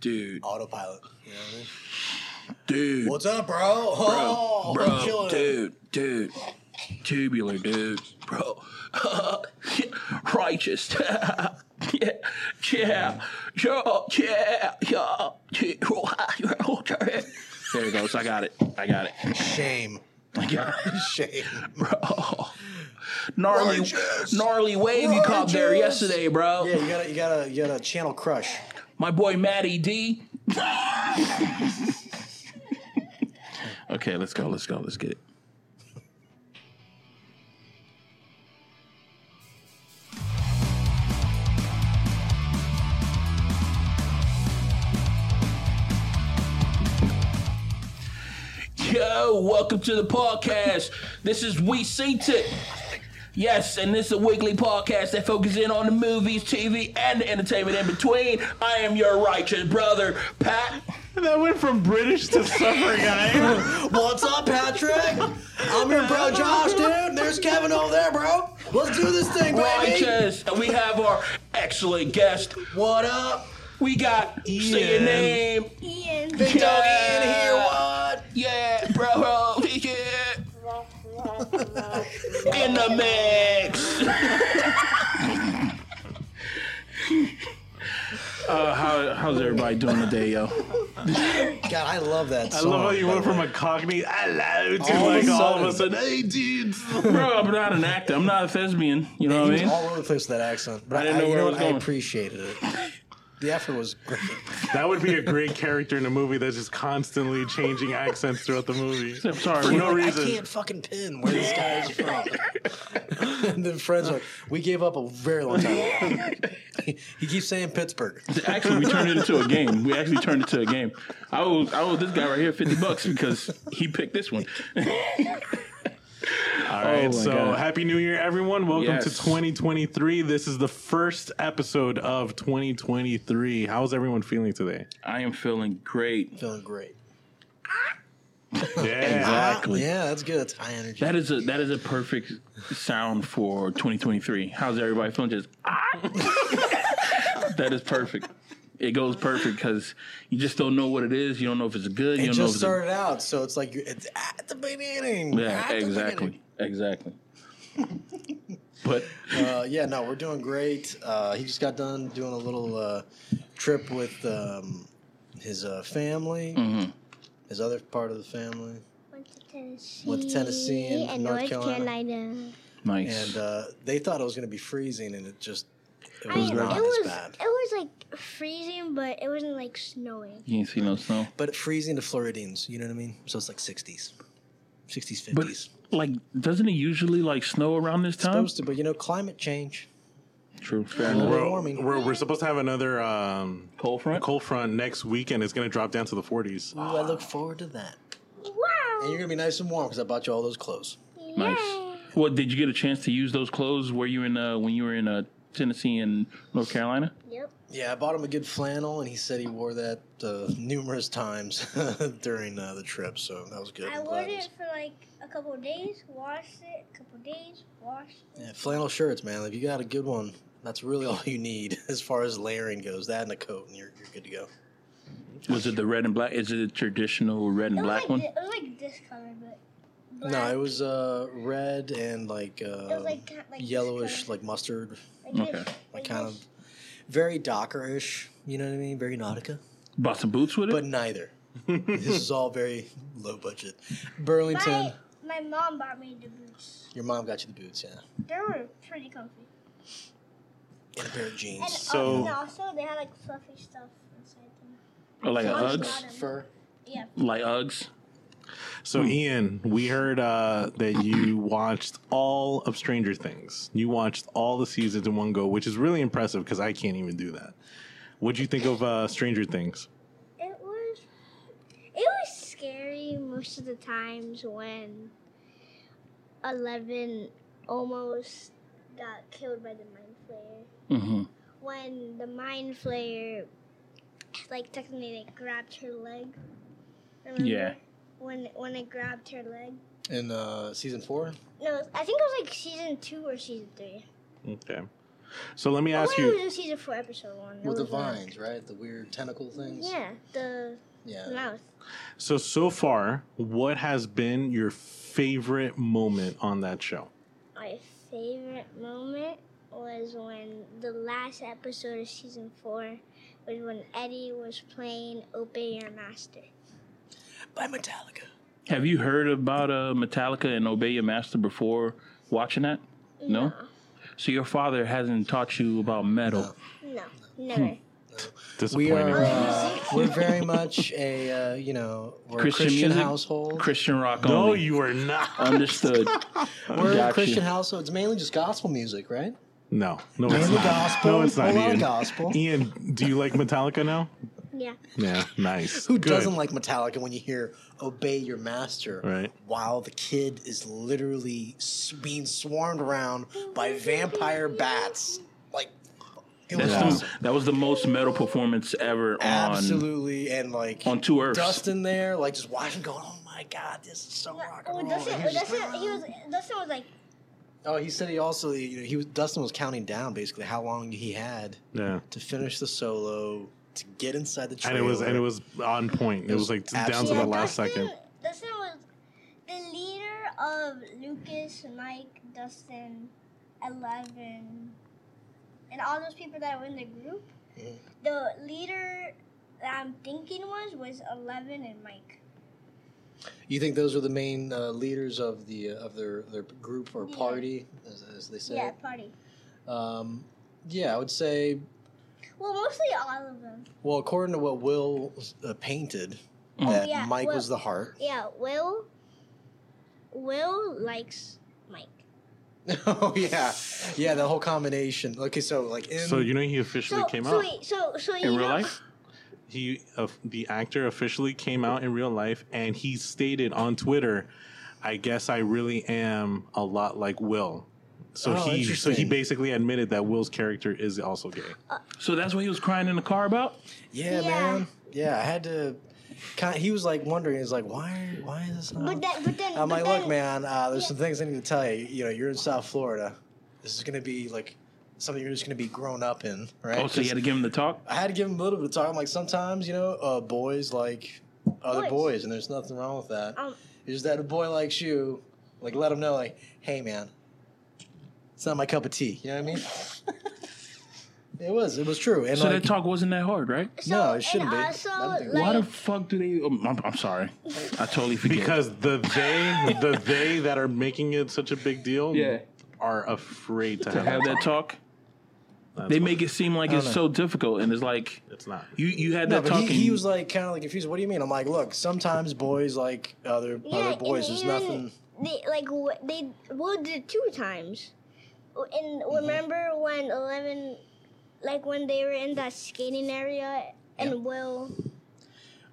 dude, autopilot. You know what I mean? dude, What's up, bro? Oh, bro, it. dude, dude, tubular, dude, bro, righteous, yeah, yeah, yeah, yeah, yeah. There it goes. I got it. I got it. Shame. I got it. Shame. Bro. Gnarly, Righteous. gnarly wave you caught there yesterday, bro. Yeah, you gotta, you gotta, you gotta channel crush. My boy Matty D. okay, let's go. Let's go. Let's get it. Yo, welcome to the podcast. This is We Seen It. Yes, and this is a weekly podcast that focuses in on the movies, TV, and the entertainment in between. I am your righteous brother, Pat. That went from British to suffer guy. What's up, Patrick? I'm your bro, Josh, dude. There's Kevin over there, bro. Let's do this thing, baby. Righteous. And we have our excellent guest. What up? We got say your Ian. name. Ian. Big doggy in here. What? Yeah, bro. Yeah. In the mix. uh, how, how's everybody doing today, yo? God, I love that I song. love how you went from a cockney hello to All of like a all of a sudden. sudden, hey dudes. Bro, I'm not an actor. I'm not a thespian. You know He what I mean? all over the place with that accent. But I didn't know you where I was what? I going. appreciated it. The effort was great. That would be a great character in a movie that's just constantly changing accents throughout the movie. I'm sorry. For no Like, reason. I can't fucking pin where this guy is from. and then friends are like, we gave up a very long time ago. he keeps saying Pittsburgh. Actually, we turned it into a game. We actually turned it to a game. I owe, I owe this guy right here 50 bucks because he picked this one. All right, my so God. happy new year, everyone. Welcome to 2023. This is the first episode of 2023. How's everyone feeling today? I am feeling great. Feeling great. Yeah. Exactly. Yeah, that's good. That's high energy. That is a that is a perfect sound for 2023. How's everybody feeling? Just ah. that is perfect. It goes perfect because you just don't know what it is. You don't know if it's good. You it don't know if just it's a- started out, so it's like it's at the beginning. yeah, At the exactly, exactly. but. Uh, yeah, no, we're doing great. Uh, he just got done doing a little uh, trip with um, his uh, family, Mm-hmm. his other part of the family. Went to Tennessee. Went to Tennessee and and North North Carolina. Carolina. nice. And uh, they thought it was going to be freezing, and it just it I was mean, not it was as bad. it was like freezing, but it wasn't like snowing. you ain't see no snow. But freezing to Floridians, you know what I mean? So it's like 60s, 60s, 50s. But like, doesn't it usually like snow around this time? Supposed to, but you know, climate change. True. Fair enough. We're, warming. we're, we're supposed to have another um, Cold front. cold front next weekend. It's going to drop down to the 40s. Ooh, I look forward to that. Wow. And you're gonna be nice and warm because I bought you all those clothes. Nice. Yeah. Well, did you get a chance to use those clothes? Were you in uh, when you were in uh, Tennessee and North Carolina? Yep. Yeah, I bought him a good flannel, and he said he wore that uh, numerous times during uh, the trip, so that was good. I wore it for like a couple of days, washed it, a couple of days, washed it. Yeah, flannel shirts, man. If you got a good one, that's really all you need as far as layering goes. That and a coat, and you're, you're good to go. Was it the red and black? Is it a traditional red and black like one? thi- it was like this color, but black. No, it was uh, red and like, uh, It was like, like yellowish, like mustard, like this, okay. like kind of very Docker-ish. You know what I mean? Very Nautica, Bought some boots with it. but neither. this is all very low budget. Burlington. My, my mom bought me the boots. Your mom got you the boots, yeah, They were pretty comfy. and a pair of And, jeans. So- uh, and also they had like fluffy stuff inside them. or like a Uggs. Fur. Yeah. like Uggs. So, Ian, we heard uh, that you watched all of Stranger Things. You watched all the seasons in one go, which is really impressive because I can't even do that. What'd you think of uh, Stranger Things? It was it was scary most of the times when Eleven almost got killed by the mind flayer. Mm-hmm. When the mind flayer like technically like, grabbed her leg. Remember? Yeah. When when it grabbed her leg. In uh, season four, No, I think it was like season two or season three. Okay. So let me I ask wonder you. it was in season four, episode one. It With the was, vines, right? The weird tentacle things. Yeah, the Yeah. mouth. So so far, what has been your favorite moment on that show? My favorite moment was when the last episode of season four was when Eddie was playing Obey Your Master. By Metallica. Have you heard about uh, Metallica and Obey Your Master before watching that? No. So your father hasn't taught you about metal. No. No, never. We Disappointing. are uh, we're very much a uh, you know we're Christian a Christian music? household. Christian rock no, only. you are not. Understood. we're a Got Christian you. household. It's mainly just gospel music, right? No, no, it's Mainly not. gospel. No, it's not. a lot of Ian. gospel. Ian, do you like Metallica now? Yeah. Yeah, nice. Who Good. doesn't like Metallica when you hear "Obey Your Master"? Right. While the kid is literally being swarmed around by vampire bats, like it was awesome. the, that was the most metal performance ever on absolutely, and like on two Earths. Dustin there, like just watching, going, "Oh my god, this is so rock and Oh, roll." Dustin, And was just Dustin, he was, Dustin was like, Oh, he said he also you know he was Dustin was counting down basically how long he had Yeah. to finish the solo to get inside the And it was and it was on point. It was like down to the last Dustin, second. Dustin was the leader of Lucas, Mike, Dustin, Eleven, and all those people that were in the group. The leader that I'm thinking was was Eleven and Mike. You think those are the main uh, leaders of the uh, of their their group or Yeah. party, as, as they say? Yeah, party. Um, yeah, I would say. Well, mostly all of them. Well, according to what Will uh, painted, Mhm. that Yeah, Mike Will- was the heart. Yeah, Will. Will likes Mike. oh yeah, yeah, the whole combination. Okay, so like in So you know he officially So, came so out. wait, so so you in real know, life. He uh, the actor officially came out in real life and he stated on Twitter, "I guess I really am a lot like Will." So Oh, he so he basically admitted that Will's character is also gay. So that's what he was crying in the car about. Yeah, Yeah. man. Yeah, I had to. Kind he was like wondering, he's like, why, why is this not? But then, but then, I'm but like, then, look, man. Uh, there's Yeah. some things I need to tell you. You know, you're in South Florida. This is gonna be like something you're just gonna be grown up in, right? Oh, so you had to give him the talk. I had to give him a little bit of time. Like sometimes, you know, uh, boys like other Boys. boys, and there's nothing wrong with that. Um, It's just that a boy likes you, like let him know, like, hey, man, it's not my cup of tea. You know what I mean? it was. It was true. And So like, that talk wasn't that hard, right? so, No, it shouldn't be. Also, I don't think- like, Why the fuck do they? um, I'm, I'm sorry, I totally forget. Because the they the they that are making it such a big deal Yeah. are afraid to, to have that talk, That's they make it seem like it's know. so difficult, and it's like It's not. you you had that but talking. he, he was like kind of like confused. What do you mean? I'm like, look, sometimes boys like other yeah, other boys. There's nothing. They like wh- they Will did it two times. And Mm-hmm. remember when Eleven, like when they were in that skating area, and Yeah. Will,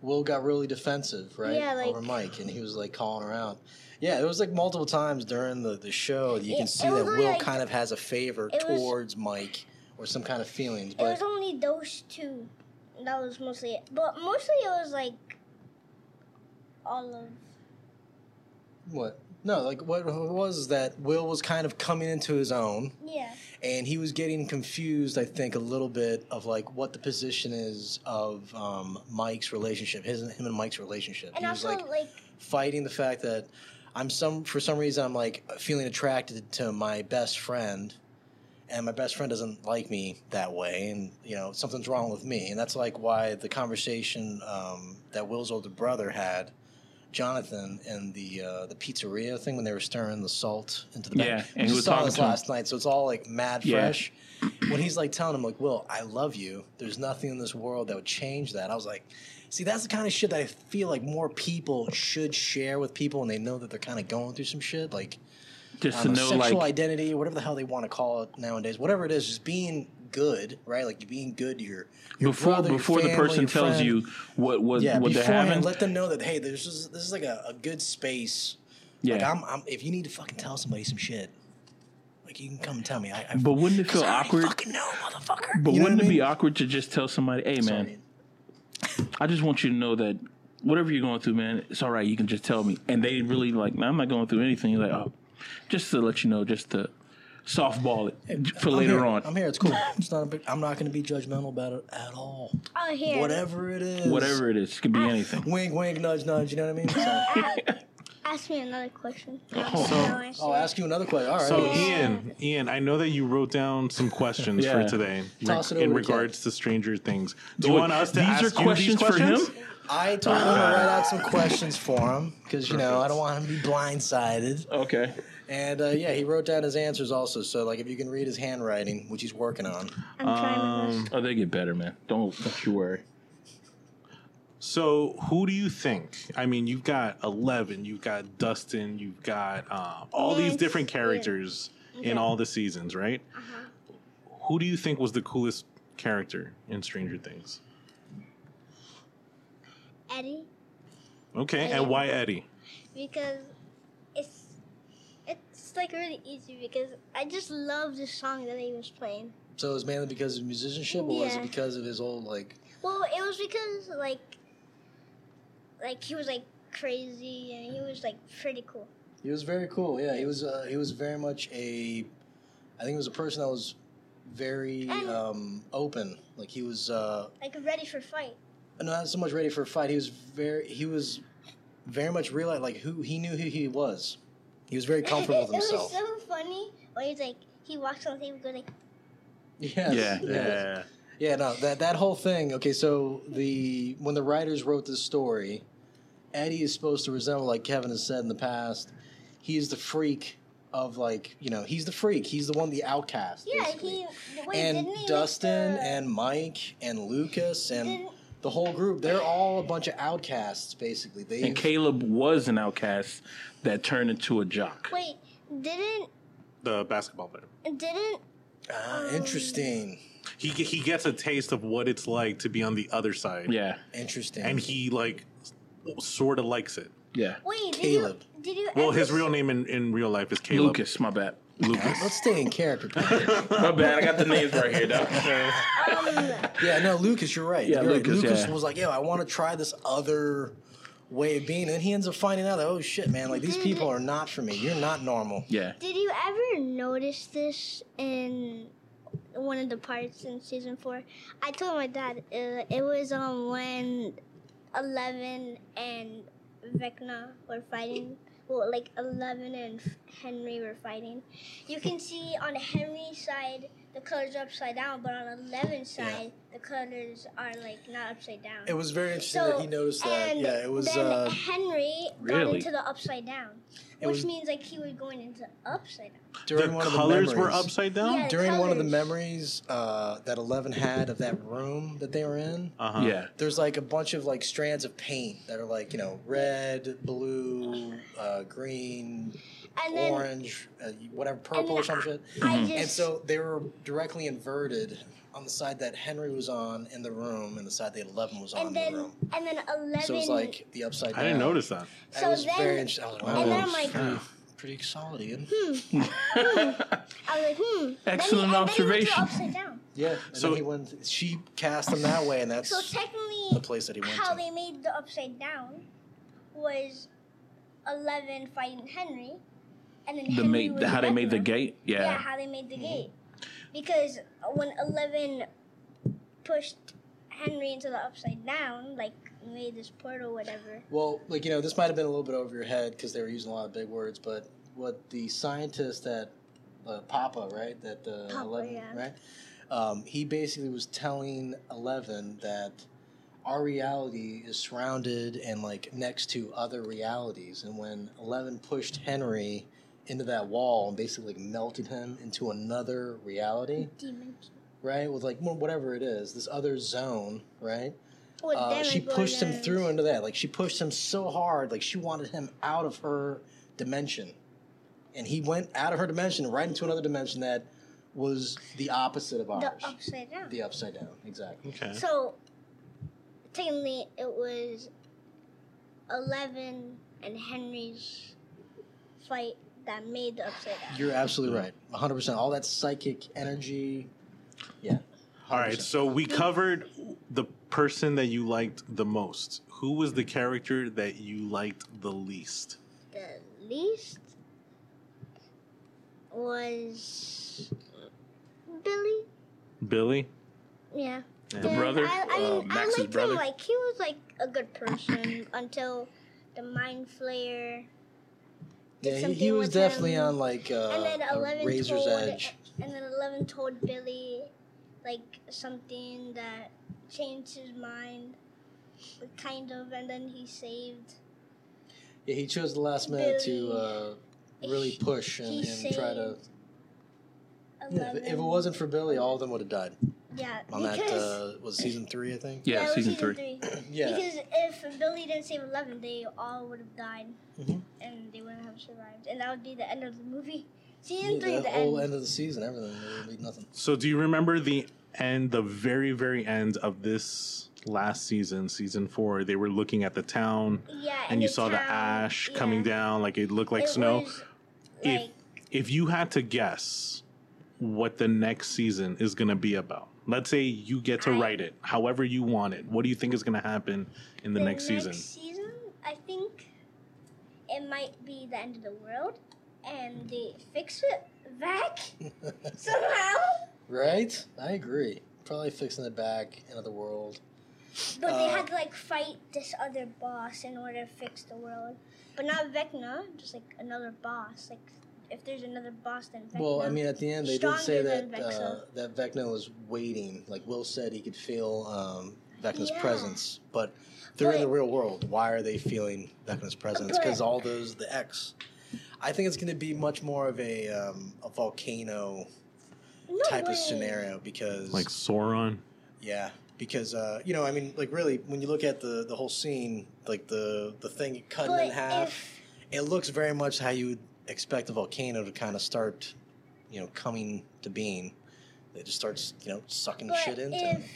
Will got really defensive, right? Yeah, like- over Mike, and he was like calling her out. Yeah, it was like multiple times during the, the show that you can see that Will like- kind of has a favor it was- towards Mike or some kind of feelings. But it was only those two. That was mostly it. But mostly it was like all of. what? No, like what it was that Will was kind of coming into his own, Yeah. and he was getting confused. I think a little bit of like what the position is of um, Mike's relationship, his and him and Mike's relationship. And he was also like like fighting the fact that I'm some for some reason I'm like feeling attracted to my best friend and my best friend doesn't like me that way and you know something's wrong with me and that's like why the conversation um, that Will's older brother had Jonathan and the uh, the pizzeria thing when they were stirring the salt into the Yeah, bag. and we he was saw this last night so it's all like mad Yeah. fresh when he's like telling him like Will I love you there's nothing in this world that would change that I was like See, that's the kind of shit that I feel like more people should share with people, and they know that they're kind of going through some shit, like just to know, know, sexual like identity, whatever the hell they want to call it nowadays. Whatever it is, just being good, right? Like being good to your, your before brother, your before the person tells friend. you what what yeah, what they're having. let them know that hey, this is this is like a, a good space. yeah, Like I'm, I'm, if you need to fucking tell somebody some shit, like you can come and tell me. I, I but wouldn't it feel awkward? Fucking know, motherfucker. But You know wouldn't it be awkward to just tell somebody, "Hey, man. I just want you to know that whatever you're going through, man, it's all right. You can just tell me." And they really like, "No, I'm not going through anything." You're like, "Oh, just to let you know, just to softball it for I'm later here. on. I'm here. It's cool. It's not. A big, I'm not going to be judgmental about it at all. Oh, here. Whatever it is. Whatever it is, it could be ah. anything. Wink, wink, nudge, nudge. You know what I mean? Ah. So, Ask me another question. Oh. I'll I'll ask you another question. All right. So Ian, Ian, I know that you wrote down some questions Yeah. for today Toss it in regards to Stranger Things. Do you Wait, want us to these ask are you questions these for him? questions? I told him to write out some ah. questions for him because you know I don't want him to be blindsided. Okay. And uh, yeah, he wrote down his answers also. So like, if you can read his handwriting, which he's working on. I'm trying my best. Oh, they get better, man. Don't don't you worry. So, who do you think? I mean, you've got Eleven, you've got Dustin, you've got uh, all these Yes, different yeah. characters in Okay. all the seasons, right? Uh-huh. Who do you think was the coolest character in Stranger Things? Eddie, Okay, Eddie. and why Eddie? because it's it's like really easy because I just love the song that he was playing. So it was mainly because of musicianship, or was it because of his old like? Well, it was because like like he was like crazy and he was like pretty cool. He was very cool. Yeah, he was. Uh, he was very much a. I think he was a person that was very um, open. Like he was. Uh, Like ready for fight. not so much ready for a fight. He was very. He was very much realized like who he knew who he was. He was very comfortable with himself. it was so funny when he's like he walks on the table, go like Yes, Yeah. Yeah. Yeah, no, that that whole thing. Okay, so the when the writers wrote this story, Eddie is supposed to resemble, like Kevin has said in the past, he's the freak of like you know he's the freak. He's the one, the outcast. yeah basically. he wait, and didn't he Dustin the- and Mike and Lucas and didn't- the whole group. They're all a bunch of outcasts, basically. They And Caleb was an outcast that turned into a jock. wait didn't The basketball player. didn't ah, interesting, He he gets a taste of what it's like to be on the other side. Yeah. interesting. And he like sort of likes it. Yeah. wait did Caleb. you did you Well, ever his real name in, in real life is Caleb. Lucas, my bad. Lucas. Let's stay in character. My bad. I got the names right here, though. um, Yeah, no, Lucas, you're right. Yeah, You're right. Lucas, Lucas yeah. was like, "Yo, I want to try this other way of being," and he ends up finding out that, "Oh shit, man! Like these people are not for me. You're not normal." Yeah. Did you ever notice this in one of the parts in season four? I told my dad uh, it was um when Eleven and Vecna were fighting. Well, like Eleven and Henry were fighting. You can see on Henry's side the colors are upside down, but on Eleven's side the colors are like not upside down. It was very interesting so that he noticed that. and Yeah, it was. then Uh, Henry got into the upside down, It which was- means like he was going into upside down. during the one colors of the were memories, upside down? Yeah. During one of the colors. memories uh, that Eleven had of that room that they were in, Uh-huh. Yeah. there's like a bunch of like strands of paint that are like you know red, blue, uh, green, And then orange, uh, whatever, purple or some shit. I just And so they were directly inverted on the side that Henry was on in the room and the side that Eleven was on and in then the room. and then eleven. So it was like the upside down. I didn't notice that. That So was then- very interesting. I was like, wow, and then I'm like, pretty, pretty solid, Ian. I was like, hmm. Excellent then he, and then he went observation. upside down. Yeah. And So- then he went. She cast him that way, and that's So technically, the place that he went how to. they made the upside down was eleven fighting Henry, and then The Henry mate, was how they made the gate. Yeah, Yeah. how they made the gate. Because when Eleven pushed Henry into the upside down, like made this portal, whatever. Well, like you know, this might have been a little bit over your head because they were using a lot of big words. But what the scientist at uh, Papa, right? That uh, Papa, Eleven, yeah. right? Um, he basically was telling Eleven that our reality is surrounded and like next to other realities. And when Eleven pushed Henry into that wall and basically like, melted him into another reality, Demons. right? With like whatever it is, this other zone, right? With uh, she pushed him through into that. Like she pushed him so hard, like she wanted him out of her dimension, and he went out of her dimension right into another dimension that was the opposite of ours, the upside down. the upside down. Exactly. Okay. So technically, it was Eleven and Henry's fight that made the upside down. You're absolutely right. 100. percent All that psychic energy. Yeah. All right, 100%. so we covered the person that you liked the most. Who was the character that you liked the least? the least was Billy. Billy. Yeah. The And brother? I, I, Uh, mean, Max's I liked brother? him. Like he was like a good person until the mind flayer. Yeah, he, he was definitely him. on like uh, and then razor's told, edge. and then Eleven told Billy like something that changed his mind, kind of, and then he saved. Yeah, he chose the last minute to uh, really push and, and try to. Yeah, if, if it wasn't for Billy, all of them would have died yeah, on that. because Uh, was season three, I think. Yeah, it was season three. Yeah, Because if Billy didn't save Eleven, they all would have died, Mhm. and they wouldn't have survived, and that would be the end of the movie. Season Yeah, three, the the whole end. end of the season, everything. There would be nothing. So, do you remember the end, the very, very end of this last season, season four? They were looking at the town, Yeah, and you the saw the town, ash yeah. coming down, like it looked like It snow. was, If like, if you had to guess what the next season is going to be about, let's say you get to I- write it however you want it. What do you think is going to happen in the, next, season? season, I think it might be the end of the world, and they fix it back somehow. right? I agree. Probably fixing it back into the world. But they Uh, had to like fight this other boss in order to fix the world. But not Vecna, just like another boss. Like if there's another boss, then Vecna. Well, I mean, at the end, they did say that than uh, that Vecna was waiting. Like Will said, he could feel um, Vecna's Yeah. presence, but they're in the real world. Why are they feeling Vecna's presence? Because all those the X. I think it's going to be much more of a um, a volcano no type way. of scenario because Like Sauron? yeah because uh, you know I mean like really when you look at the the whole scene like the the thing cutting But in half if it looks very much how you would expect a volcano to kind of start you know coming to being it just starts you know sucking but shit into if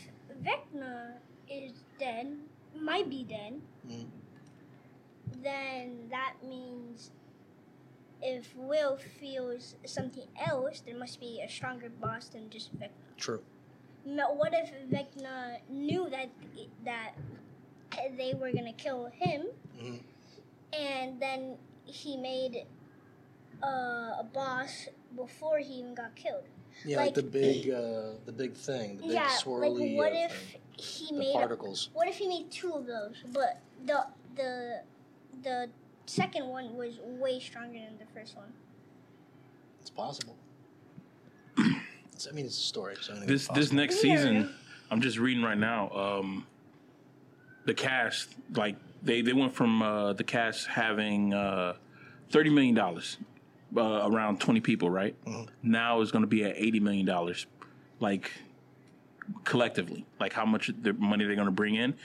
Vecna is dead, might be dead, Mm. then that means if Will feels something else, there must be a stronger boss than just Vecna. true No, what if Vecna knew that that they were gonna kill him, Mhm. and then he made uh, a boss before he even got killed? yeah like, Like- the big uh, the big thing the big yeah, swirly like what uh, if thing, he the made a, particles what if he made two of those, but the the the second one was way stronger than the first one. it's possible It's- I mean it's a story so This this next Yeah. season, I'm just reading right now. Um, the cast, like they they went from uh, the cast having uh, thirty million dollars, uh, around twenty people, right? Now it's going to be at eighty million dollars, like collectively, like how much the money they're going to bring in.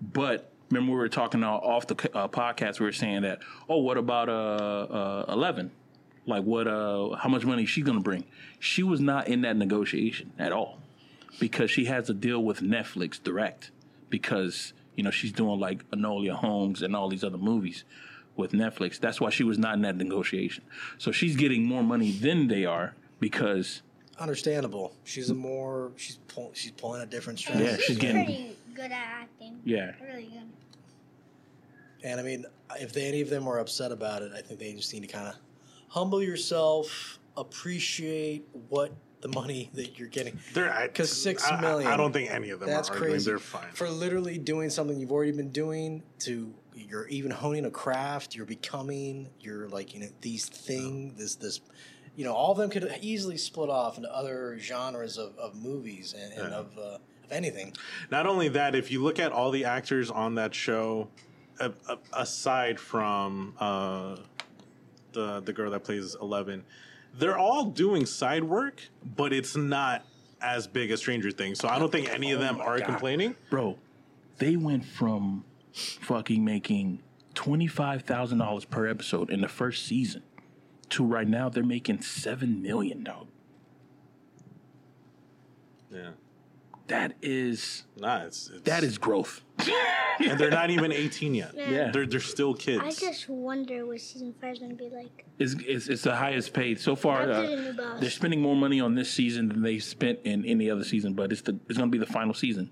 But remember, we were talking uh, off the uh, podcast. We were saying that, oh, what about uh, uh, Eleven? Like, what? Uh, how much money is she going to bring? She was not in that negotiation at all because she has a deal with Netflix direct because you know she's doing like Enola Holmes and all these other movies with Netflix. That's why she was not in that negotiation. So she's getting more money than they are because understandable she's a more she's pull, she's pulling a different And string Yeah, she's getting- pretty good at acting. yeah, Really good. And I mean, if they, any of them are upset about it, I think they just need to kind of humble yourself, appreciate what the money that you're getting. They're 'Cause six million. I- I- don't think any of them That's are crazy. They're fine. For literally doing something you've already been doing to you're even honing a craft, you're becoming, you're like, you know, these thing, this this you know, all of them could easily split off into other genres of, of movies and, and Yeah. of uh, of anything. Not only that, if you look at all the actors on that show, a, a, aside from uh, the the girl that plays Eleven, they're all doing side work, but it's not as big as Stranger Things. So I don't think any of them Oh are God. complaining. bro. They went from fucking making twenty five thousand dollars per episode in the first season to right now they're making seven million dollars. Yeah, That is nah, it's, it's that is growth. and they're not even eighteen yet. Yeah. they're they're still kids. I just wonder what season five is gonna be like. It's, it's, it's the highest paid so far. Uh, the new boss. they're spending more money on this season than they spent in any other season, but it's the it's going to be the final season.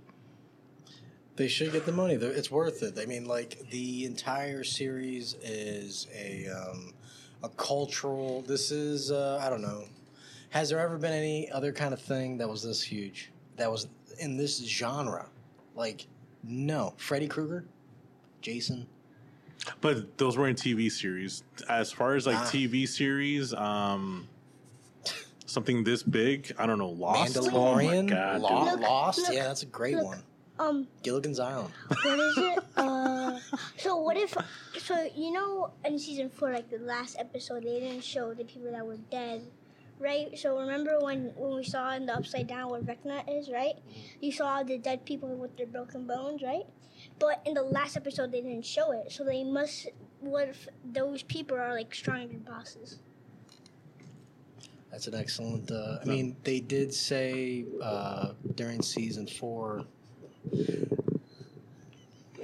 They should get the money. It's worth it. I mean, like the entire series is a um, a cultural. This is uh, I don't know. Has there ever been any other kind of thing that was this huge? That was in this genre? Like, no. Freddy Krueger, Jason. But those were in TV series. As far as like Ah. TV series, um, something this big, I don't know. Lost. Mandalorian, Oh my God, Lo- Look, Lost. look, yeah, that's a great look. one. Um, Gilligan's Island. what is it? Uh, so what if? So you know, in season four, like the last episode, they didn't show the people that were dead, right? So remember when when we saw in the upside down where Vecna is, right? You saw the dead people with their broken bones, right? But in the last episode, they didn't show it. So they must. What if those people are like stronger bosses? That's an excellent. Uh, I mean, they did say uh, during season four.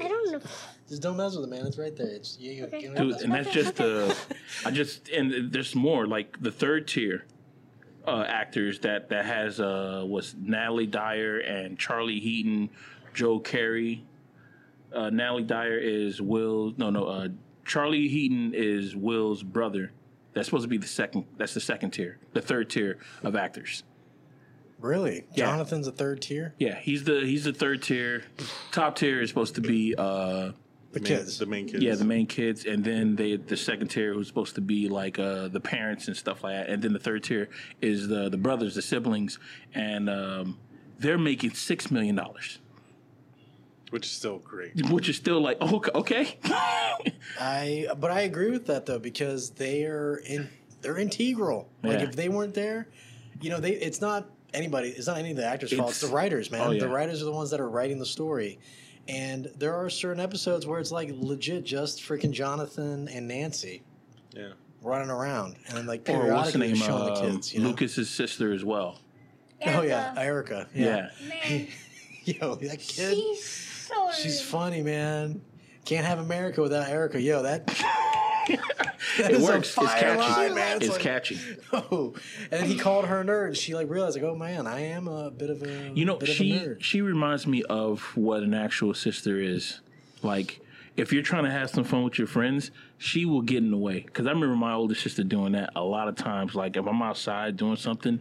I don't know. Just don't mess with it, man. It's right there. It's you. you- Okay. you Dude, and that's just the. I just and there's more like the third tier uh, actors that that has uh was Natalie Dyer and Charlie Heaton, Joe Keery. Uh, Natalie Dyer is Will. No, no. Uh, Charlie Heaton is Will's brother. That's supposed to be the second. That's the second tier. The third tier of actors. It. Really, Yeah. Jonathan's a third tier. Yeah, he's the he's the third tier. Top tier is supposed to be uh The Main- kids. the main kids. Yeah, the main kids, and then they the second tier who's supposed to be like uh, the parents and stuff like that, and then the third tier is the the brothers, the siblings, and um, they're making six million dollars, which is still great. which is still like oh, okay. I but I agree with that though because they are in they're integral. Like Yeah. if they weren't there, you know, they it's not anybody. It's not any of the actors' fault. It's It's- the writers, man. oh, yeah. The writers are the ones that are writing the story. And there are certain episodes where it's like legit just freaking Jonathan and Nancy Yeah. running around, and then like or what's the periodically name? showing the Um, kids. You know? Lucas's sister as well. Oh yeah, Erica. Erica. Yeah, Yeah. Man, Yo, that kid. she's so. She's funny, man. Can't have America without Erica. Yo, that. it works. It's catchy. line, man. It's, like- catchy. Oh, and he called her a nerd. and She like realized like, oh man, I am a bit of a You know, she she reminds me of what an actual sister is. Like, if you're trying to have some fun with your friends, she will get in the way. Because I remember my older sister doing that a lot of times. Like, if I'm outside doing something,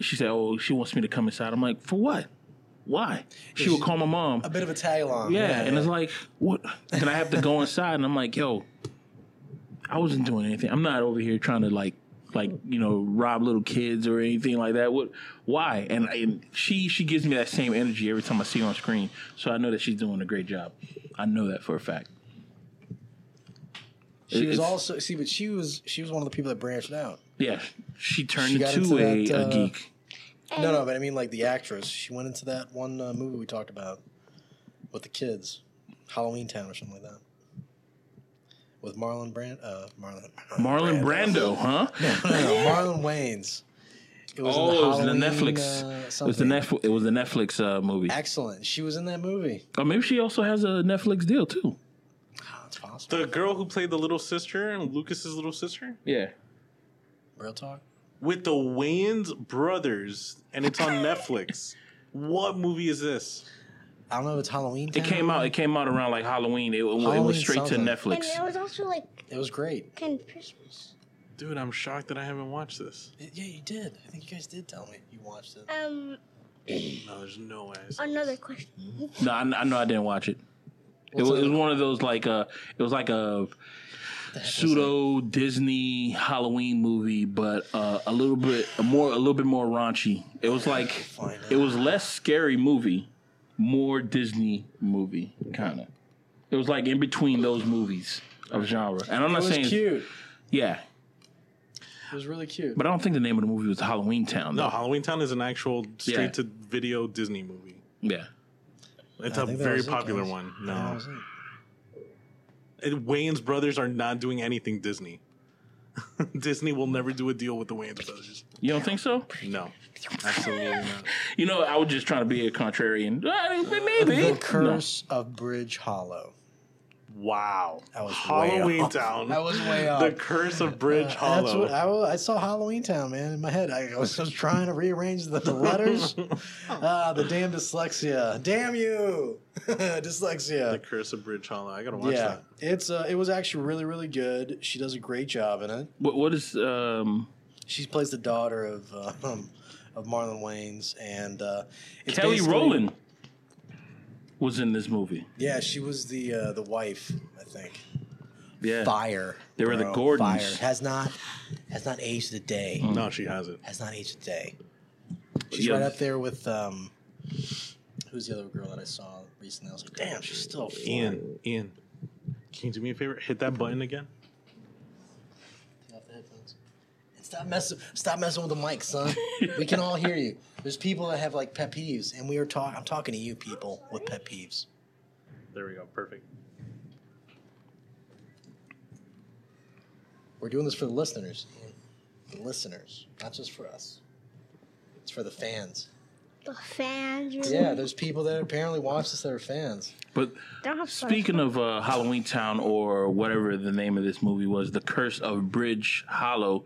she said, "Oh, she wants me to come inside." I'm like, "For what? Why?" She would call my mom. a bit of a tag along. Yeah, and it's like, what? Then I have to go inside, and I'm like, yo, I wasn't doing anything. I'm not over here trying to like, like you know, rob little kids or anything like that. What? Why? And, and she she gives me that same energy every time I see her on screen, so I know that she's doing a great job. I know that for a fact. she was it's- also see, but she was she was one of the people that branched out. Yeah, she turned She got into, into a, that, a uh, geek. No, no, but I mean like the actress. She went into that one uh, movie we talked about with the kids, Halloween Town or something like that, with Marlon Brand. Uh, Marlon. Marlon Brando, huh? no, no, Marlon Wayans. It was in Oh, it was the Halloween, Netflix. Uh, it was the. Netflix. It was the Netflix uh, movie. Excellent. She was in that movie. Or maybe she also has a Netflix deal too. Oh, it's possible. The girl who played the little sister and Lucas's little sister Yeah. Real talk. with the Wayans brothers, and it's on Netflix. What movie is this? I don't know if it's Halloween. It came out. It came out around like Halloween. It, it Halloween was straight something. to And Netflix. it was also like It was great. kind of Christmas. Dude, I'm shocked that I haven't watched this. Yeah, you did. I think you guys did tell me you watched it. Um, No, there's no way. another question. No, I, I know I didn't watch it. It was, it it- was one of those like uh it was like a pseudo Disney Halloween movie, but uh, a little bit more a little bit more raunchy. It was like it was less scary movie, more Disney movie kind of. It was like in between those movies of genre, and I'm It not was saying cute. yeah, It was really cute. but I don't think the name of the movie was Halloween Town. No, Though. Halloween Town is an actual Yeah. straight to video Disney movie. Yeah, It's I a think that very was it, popular guys. one. Yeah, that No, was it. And Wayans brothers are not doing anything Disney. Disney will never do a deal with the Wayans brothers. you don't think so? No, absolutely not. You know, I was just trying to be a contrarian. Uh, Maybe The No. Curse of Bridge Hollow. Wow. I was way Halloween off. Town. I was way off. The Curse of Bridge That's Hollow. what I, I saw Halloween Town, man, in my head. I was just trying to rearrange the, the letters. ah, the damn dyslexia. Damn you, dyslexia. the. Curse of Bridge Hollow. I gotta watch Yeah, that. it's uh, it was actually really really good. She does a great job in it. What what is um She plays the daughter of uh, um, of Marlon Wayans, and uh, it's Kelly basically- Rowland was in this movie. Yeah, she was the uh, the wife, I think. Yeah. Fire. They were the bro, Gordons. Fire has not has not aged a day. No, she hasn't. Has not aged a day. She's Yeah. right up there with um, who's the other girl that I saw recently? I was like, damn, she's still fine. Ian, Ian, can you do me a favor? Hit that button again. Take off the headphones. And stop messing stop messing with the mic, son. we can all hear you. There's people that have like pet peeves, and we are talking. I'm talking to you, people with pet peeves. There we go. Perfect. We're doing this for the listeners. The listeners, not just for us. It's for the fans. The fans. really- Yeah, there's people that apparently watch this that are fans. But have speaking of uh, Halloween Town or whatever the name of this movie was, The Curse of Bridge Hollow,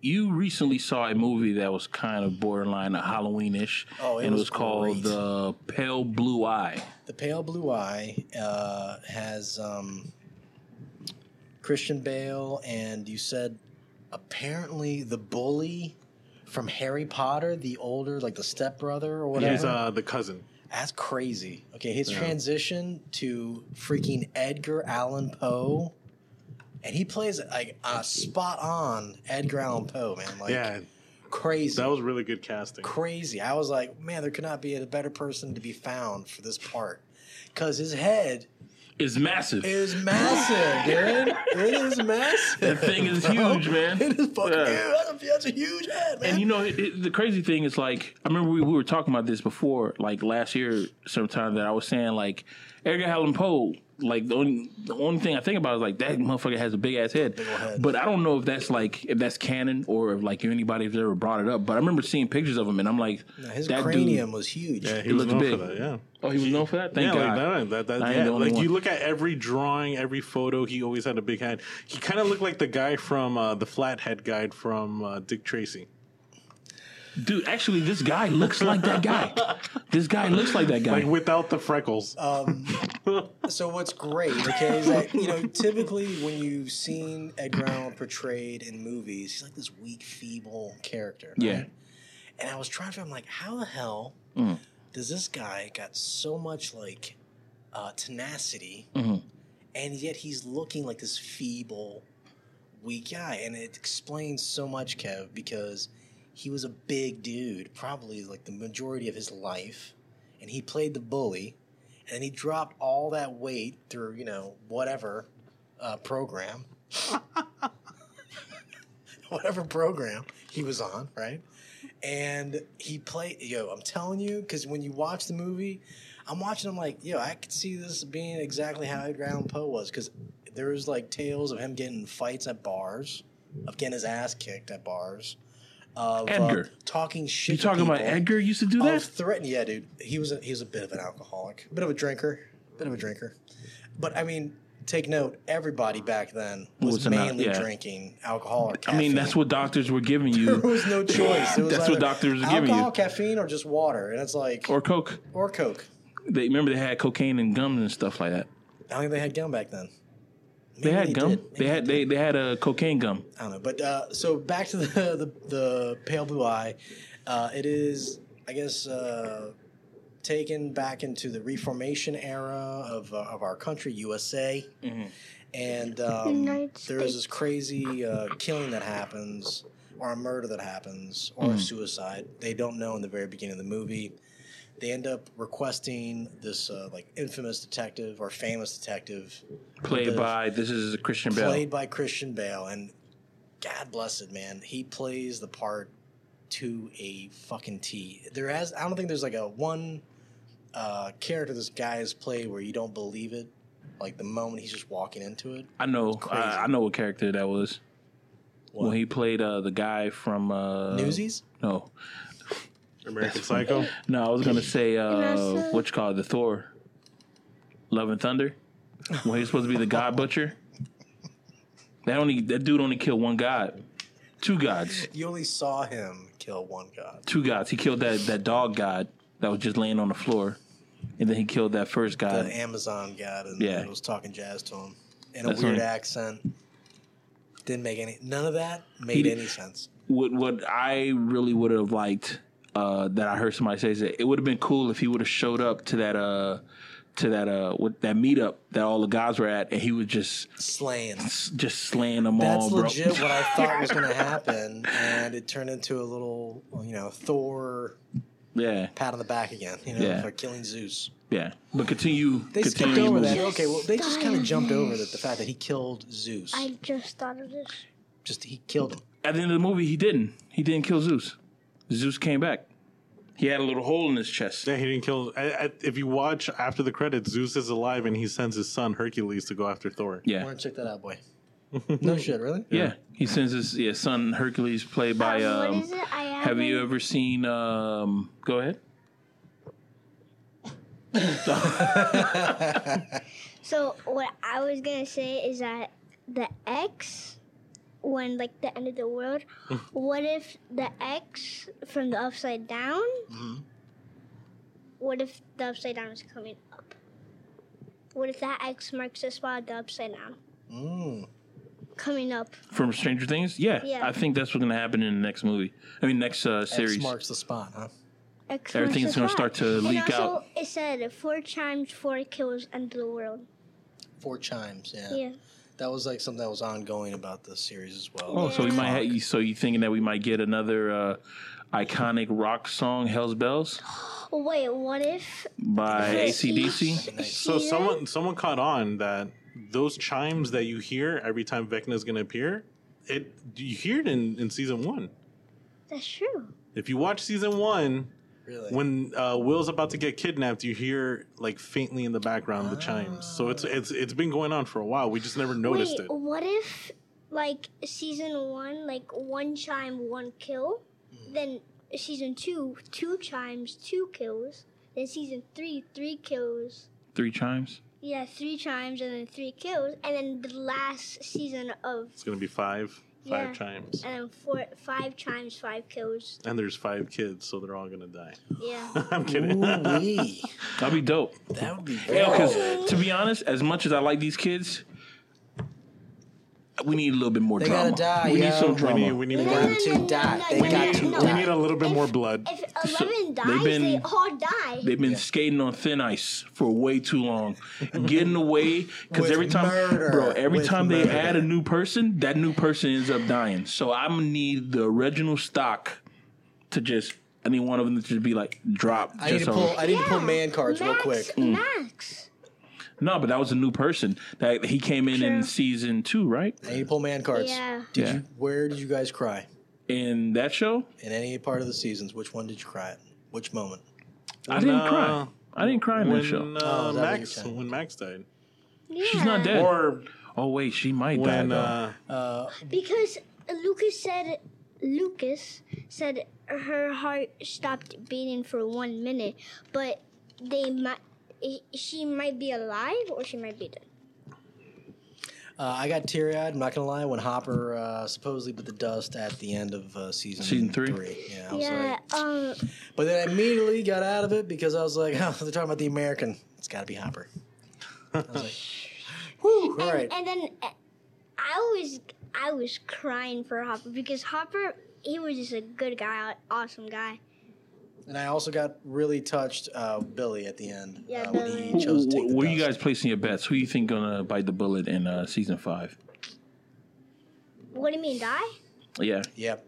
you recently saw a movie that was kind of borderline a Halloweenish, Oh, it and it was was called great. The Pale Blue Eye. The Pale Blue Eye uh, has um, Christian Bale, and you said apparently the bully from Harry Potter, the older, like the stepbrother or whatever. He's uh, the cousin. That's crazy. Okay, his transition to freaking Edgar Allan Poe, and he plays like a spot on Edgar Allan Poe, man. Like yeah, crazy. that was really good casting. crazy. I was like, man, there could not be a better person to be found for this part. Because his head is massive. is massive, dude. It is massive. That thing is bro. huge, man. It is fucking Yeah. huge. That's a, that's a huge head, man. And you know, it, it- the crazy thing is like, I remember we, we were talking about this before, like last year, sometime that I was saying like, Edgar Allan Poe, like the only the only thing I think about is like that motherfucker has a big ass head. ol' head. But I don't know if that's like if that's canon or if like anybody has ever brought it up. But I remember seeing pictures of him and I'm like, No, his that cranium dude. was huge. Yeah, he It was looks big. for that. Yeah. Oh, he was known for that. Thank yeah, God. like that. that, that I ain't yeah, the only like you look at every drawing, every photo. He always had a big head. He kind of looked like the guy from uh, the Flathead Guide from uh, Dick Tracy. Dude, actually, this guy looks like that guy. This guy looks like that guy. Like without the freckles. Um, so what's great, okay, is that you know typically when you've seen Edgar Allan portrayed in movies, he's like this weak, feeble character. right? Yeah. And I was trying to figure, I'm like, how the hell Mm. does this guy got so much like uh, tenacity, Mhm. and yet he's looking like this feeble, weak guy, and it explains so much, Kev, because he was a big dude, probably like the majority of his life, and he played the bully, and he dropped all that weight through you know whatever uh, program, whatever program he was on, right? And he played. Yo, I'm telling you, because when you watch the movie, I'm watching. I'm like, yo, I could see this being exactly how Edgar Allan Poe was, because there was like tales of him getting fights at bars, of getting his ass kicked at bars, of uh, Edgar. talking shit. you talking about. Edgar used to do that? threatening, yeah, dude. He was a, he was a bit of an alcoholic, a bit of a drinker, bit of a drinker. But I mean, take note, everybody back then was, Was mainly yeah. drinking alcohol or I mean, that's what doctors were giving you. there was no choice. It was That's what doctors were giving you. alcohol, caffeine, or just water, and it's like or, Coke or coke. They remember they had cocaine and gums and stuff like that. I don't think they had gum back then. They Maybe had gum. did. They had they, they had a cocaine gum. I don't know. But uh, so back to the, the the pale blue eye. Uh, it is, I guess, uh, taken back into the Reformation era of uh, of our country, USA. And um, there is this crazy uh, killing that happens, or a murder that happens, or a suicide. They don't know in the very beginning of the movie. They end up requesting this uh, like infamous detective or famous detective Played by this is Christian Bale. played by Christian Bale, and God bless it, man. He plays the part to a fucking T. There has I don't think there's like a one uh, character this guy has played where you don't believe it. Like the moment he's just walking into it. I know. I, I know what character that was. What? When he played uh, the guy from uh, Newsies. No, American Psycho. no. I was gonna say uh, that's, what you call it, the Thor, Love and Thunder. when he's supposed to be the God Butcher. That only that dude only killed one god, two gods, You only saw him kill one god. two gods. He killed that that dog god that was just laying on the floor, and then he killed that first god. The Amazon god and Yeah. was talking jazz to him in a That's weird only- accent. Didn't make any. None of that made He did- any sense. what what I really would have liked uh, that I heard somebody say is that it would have been cool if he would have showed up to that uh to that uh with that meetup that all the guys were at and he was just Slaying. just slaying them That's all, bro. legit what I thought was going to happen, and it turned into a little, you know, Thor yeah, pat on the back again, you know, Yeah. for killing Zeus. yeah. But continue. They continue skipped over movie. that. Okay, well, they just kind of jumped over that the fact that he killed Zeus. I just thought of this. Just he killed him. At the end of the movie, he didn't. He didn't kill Zeus. Zeus came back. He had a little hole in his chest. Yeah, he didn't kill. I, I, if you watch after the credits, Zeus is alive and he sends his son Hercules to go after Thor. Yeah, want to check that out, boy. No shit, really? yeah. He sends his yeah, son Hercules, played by. Um, Um, what is it? I have you ever seen? Um, go ahead. So what I was gonna say is that the X, when like the end of the world, what if the X from the upside down? Mhm. What if the upside down is coming up? What if that X marks the spot of the upside down Mm. coming up? from Stranger Things. Yeah, Yeah. I think that's what's gonna happen in the next movie. I mean, next uh, series. X marks the spot, huh? X Everything's gonna spot. start to leak and also, out. It said four chimes, four kills end of the world. Four chimes, yeah. Yeah. That was like something that was ongoing about the series as well. Oh, so we Yeah. might. Ha- so you thinking that we might get another uh, iconic rock song, "Hell's Bells" Wait, what if by Yes. AC/DC? So someone someone caught on that those chimes that you hear every time Vecna is going to appear, it you hear it in, in season one. that's true? If you watch season one, Really? when uh, Will's about to get kidnapped, you hear like faintly in the background the chimes. So it's it's it's been going on for a while. We just never noticed Wait, it. what if like season one, like one chime, one kill, then season two, two chimes, two kills, then season three, three kills. Three chimes. Yeah, three chimes and then three kills, and then the last season of It's going to be five five Yeah. chimes, and then four, five chimes, five kills. and there's five kids, so they're all going to die. Yeah. I'm kidding. Ooh-wee. That'd be dope. that would be Yeah, because to be honest, as much as I like these kids, we need a little bit more They drama. gotta die, we yo. need some we drama. need we need They more. got to die. They We got need, to we die. need a little bit more blood. If Eleven dies, they've been- they all die. They've been skating on thin ice for way too long, getting away because every time, murder. bro, every With time they add a new person, that new person ends up dying. So I'm gonna need the original stock to just. I need one of them to just be like drop. I need just to so- pull. I need to pull man cards real Max, quick. Mm. Max. No, but that was a new person that he came in in True. season two, right? I need to pull man cards. Yeah. Did Yeah. you? Where did you guys cry In that show, in any part of the seasons? Which one did you cry at? Which moment? I didn't When, cry. uh, I didn't cry in when that show. Oh, uh, is that what Max you're saying? when Max died, Yeah. She's not dead. or Oh wait, she might when die. though. uh, Uh, Because Lucas said Lucas said her heart stopped beating for one minute, but they might she might be alive or she might be dead. uh, I got teary eyed. I'm not gonna lie. When Hopper uh, supposedly put the dust at the end of uh, season Season three? Yeah, I was Yeah, like, um, but then I immediately got out of it because I was like, oh, they're talking about the American. It's got to be Hopper. I was like, whew, all and, right. and then uh, I was I was crying for Hopper because Hopper he was just a good guy, awesome guy. And I also got really touched uh, Billy at the end Yeah, uh, when Billy. he chose to take Wh- the Where you dust. guys placing your bets? Who do you think gonna bite the bullet in uh, season five? What do you mean die? Yeah, Yep,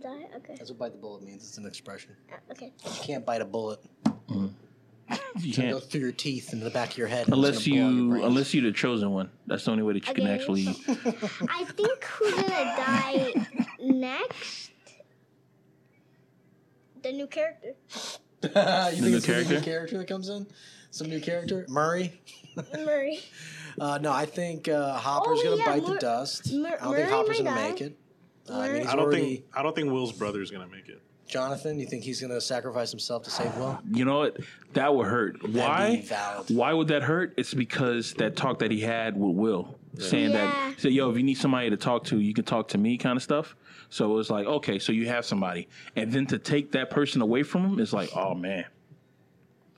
Die? Okay. that's what bite the bullet means. It's an expression. Uh, Okay. You can't bite a bullet. you It's gonna go can't through your teeth into the back of your head. unless gonna blow out your you unless you're the chosen one. That's the only way that you can actually. I think who's gonna die next? The new character. you think it's new a character? new character that comes in? Some new character? Murray? Murray. Uh, no, I think uh, Hopper's Oh, gonna yeah, bite Mur- the dust. Mur- I don't Murray think Hopper's gonna die. make it. Uh, I mean, I don't already. think I don't think Will's brother's gonna make it. Jonathan, you think he's going to sacrifice himself to save Will? You know what? That would hurt. Why? Why would that hurt? It's because that talk that he had with Will, saying Yeah. that, he said, "Yo, if you need somebody to talk to, you can talk to me," kind of stuff. So it was like, okay, so you have somebody, and then to take that person away from him is like, oh man,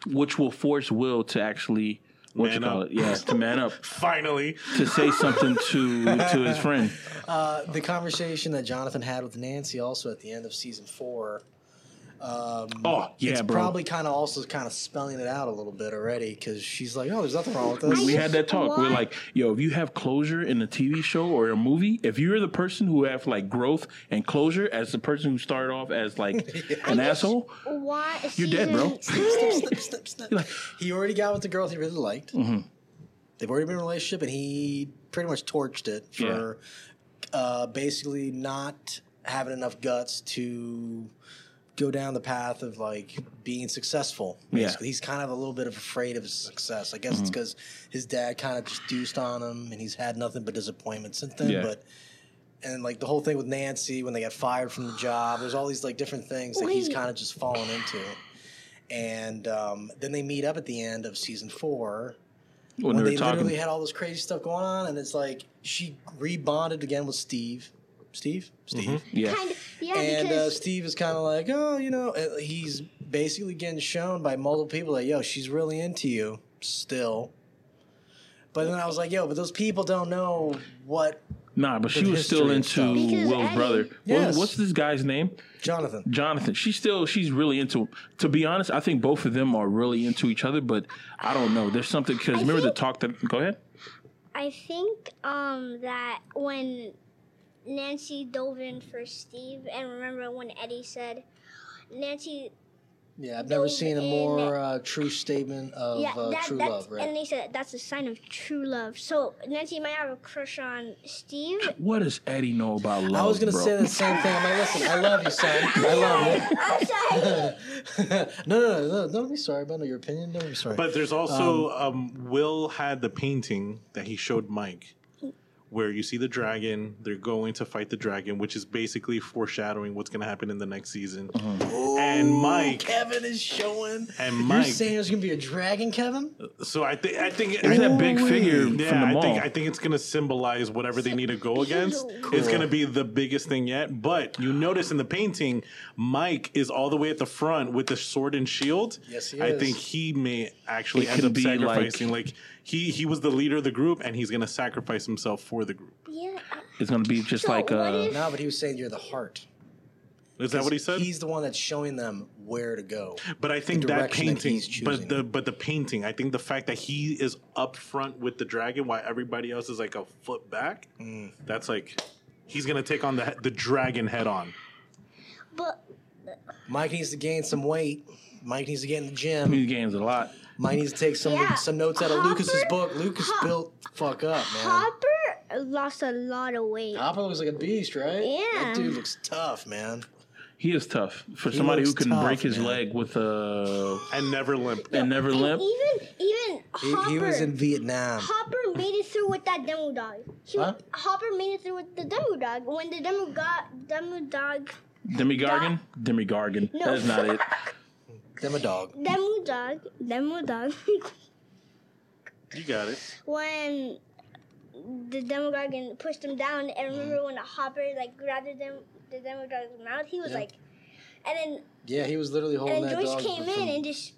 which will force Will to actually what you call up. it, yeah, to man up, Finally, to say something to to his friend. Uh, the conversation that Jonathan had with Nancy also at the end of season four. Um, Oh yeah, it's bro. probably kind of also kind of spelling it out a little bit already because she's like, "Oh, there's nothing wrong with this." we had that talk. We're like, yo, if you have closure in a TV show or a movie, if you're the person who have like growth and closure as the person who started off as like an asshole, Why? You're dead, bro. season- snip, snip, snip. You're like- he already got with the girl he really liked. Mm-hmm. They've already been in a relationship, and he pretty much torched it for uh, basically not having enough guts to go down the path of like being successful. Yeah. Mm-hmm. Basically, he's kind of a little bit of afraid of his success. I guess it's because his dad kind of just deuced on him, and he's had nothing but disappointment since then. Yeah. But and like the whole thing with Nancy when they got fired from the job, there's all these like different things that he's kind of just fallen into. And um, then they meet up at the end of season four when, when they they literally had all this crazy stuff going on, and it's like she rebonded again with Steve. Steve, Steve, yeah, Kind of, yeah, and uh, Steve is kind of like, oh, you know, uh, he's basically getting shown by multiple people that, yo, she's really into you still. But then I was like, yo, but those people don't know what nah, but she was still into stuff. Will's Eddie- brother. What- Yes. what's this guy's name? Jonathan. Jonathan. She's still she's really into him. To be honest, I think both of them are really into each other, but I don't know. There's something because remember the talk that. Go ahead. I think um that when Nancy dove in for Steve, and remember when Eddie said, Nancy, Yeah, I've never seen a more uh, true statement of yeah, uh, that, true that's, love, right? and they said that's a sign of true love. So Nancy might have a crush on Steve. What does Eddie know about love? I was gonna bro? say the same thing. I'm like, listen, I love you, son. I love you. I'm sorry. no, no, no, no, don't be sorry about your opinion. Don't be sorry. But there's also um, Will had the painting that he showed Mike, where you see the dragon. They're going to fight the dragon, which is basically foreshadowing what's going to happen in the next season. Uh-huh. And Mike, Kevin is showing. And You're Mike- saying there's gonna be a dragon, Kevin? so I think I think There's that big figure Yeah, from the I think I think it's gonna symbolize whatever they need to go against. Cool. It's gonna be the biggest thing yet. But you notice in the painting, Mike is all the way at the front with the sword and shield. Yes, he I is. think he may actually It end up be like- sacrificing. Like, he he was the leader of the group, and he's gonna sacrifice himself for the group. yeah. it's gonna be just So like what uh, if- No, but he was saying you're the heart. Is that what he said? He's the one that's showing them where to go. But I think that direction that painting, he's choosing. but the but the painting, I think the fact that he is up front with the dragon, while everybody else is like a foot back, Mm. that's like he's gonna take on the the dragon head on. But Mike needs to gain some weight. Mike needs to get in the gym. these games a lot. Mike need to take some Yeah. some notes out of Hopper- Lucas's book. Lucas Hop- built fuck up, man. Hopper lost a lot of weight. Hopper looks like a beast, right? Yeah. That dude looks tough, man. He is tough for somebody who can tough, break his man. leg with a and never limp. and never And limp. even even He, Hopper. he was in Vietnam. Hopper made it through with that demo dog. He, Huh? Hopper made it through with the demo dog. When the demo got demo dog, Demogorgon? Demi Gargan. No. That's not it. Them a dog. demo dog, demo dog. You got it. when the demo dog and pushed him down, and remember when the Hopper like grabbed the demo, the demo dog's mouth, he was Yeah. like, and then Yeah, he was literally holding and then that Joyce dog. came from- in and just.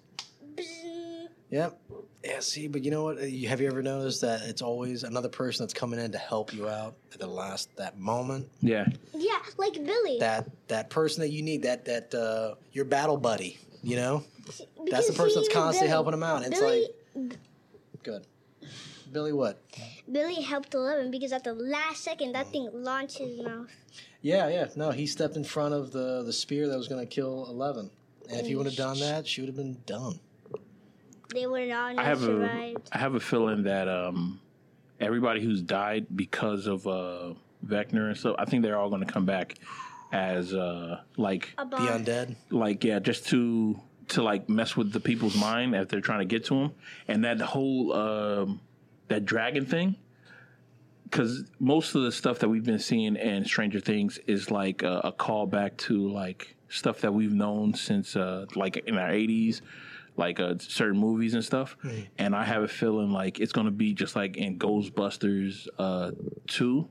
bzzz. Yep. Yeah, see, but you know what? Uh, Have you ever noticed that it's always another person that's coming in to help you out at the last that moment? Yeah. Yeah, like Billy. That that person that you need, that that uh, your battle buddy. You know, that's the person that's constantly Billy. helping him out. It's Billy, like good. Billy, what? Billy helped Eleven because at the last second that thing launched his mouth. Yeah, yeah. No, he stepped in front of the the spear that was going to kill Eleven, and if he would have done that, she would have been done. They would all I not have survived. I have a feeling that um everybody who's died because of uh Vecna and stuff, I think they're all gonna come back as uh like The undead. like yeah, just to to like mess with the people's mind as they're trying to get to them, and that whole um, that dragon thing. because most of the stuff that we've been seeing in Stranger Things is like a, a callback to like stuff that we've known since uh, like in our eighties, like uh, certain movies and stuff. And I have a feeling like it's gonna be just like in Ghostbusters uh, two.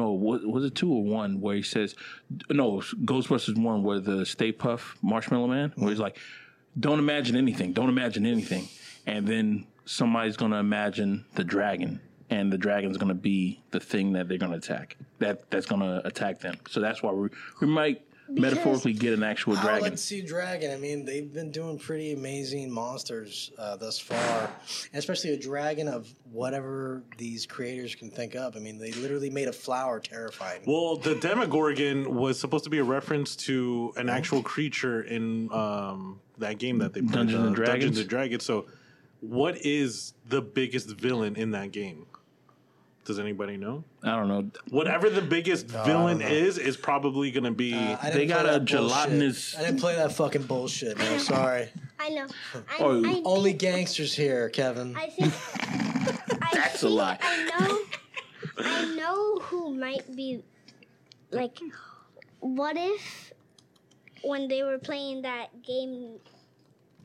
No, was, it two or one where he says, no, Ghostbusters one where the Stay Puft Marshmallow Man, where he's like, don't imagine anything, don't imagine anything. And then somebody's to imagine the dragon, and the dragon's to be the thing that they're to attack, that that's to attack them. So that's why we, we might metaphorically get an actual I would dragon. like to see dragon. I mean, they've been doing pretty amazing monsters uh, thus far, especially a dragon of whatever these creators can think of. I mean, they literally made a flower terrifying. Well, the Demogorgon was supposed to be a reference to an actual creature in um, that game that they played, Dungeons uh, and Dragons? Dungeons and Dragons. So, what is the biggest villain in that game? Does anybody know? I don't know. Whatever the biggest villain don't know. is, is probably going to be. Uh, I didn't They play got a that bullshit. gelatinous- I didn't play that fucking bullshit. Man. Sorry. I know. I, Oh, I, Only gangsters here, Kevin. I think. I That's a think lie. I know. I know who might be. Like, what if when they were playing that game,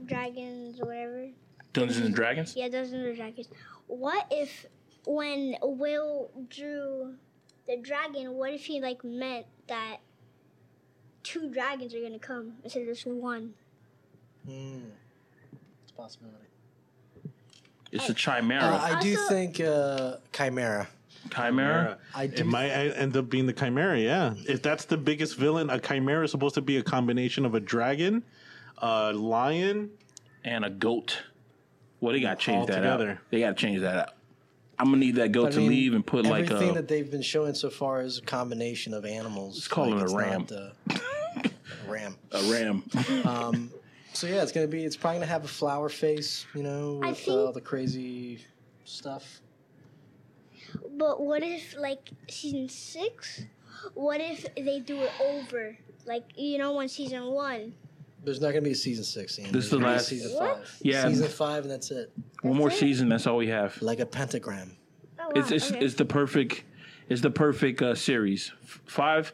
Dragons or whatever? Dungeons and Dragons? Yeah, Dungeons and Dragons. What if when Will drew the dragon? What if he like meant that two dragons are gonna come instead of just one? Hmm. It's a possibility. It's a chimera. Uh, I do Also- think uh, Chimera. chimera? I It do. might end up being the Chimera, yeah. If that's the biggest villain, a Chimera is supposed to be a combination of a dragon, a lion. and a goat. Well, they got to change that together. out. They got to change that out. I'm gonna need that goat I to mean, leave and put like everything a. that they've been showing so far is a combination of animals. Let's call it a it's ram. not, uh, a ram. a ram. Um, so yeah, it's gonna be. It's probably gonna have a flower face, you know, with think- all the crazy stuff. But what if like season six? What if they do it over? Like you know when season one. There's not gonna be a season six. Ian. This is There's the gonna be a last- season What? five. Yeah. season five, and that's it. One more it? season. That's all we have. Like a pentagram. Oh, wow, It's it's, okay. it's the perfect. It's the perfect uh, series. F- Five,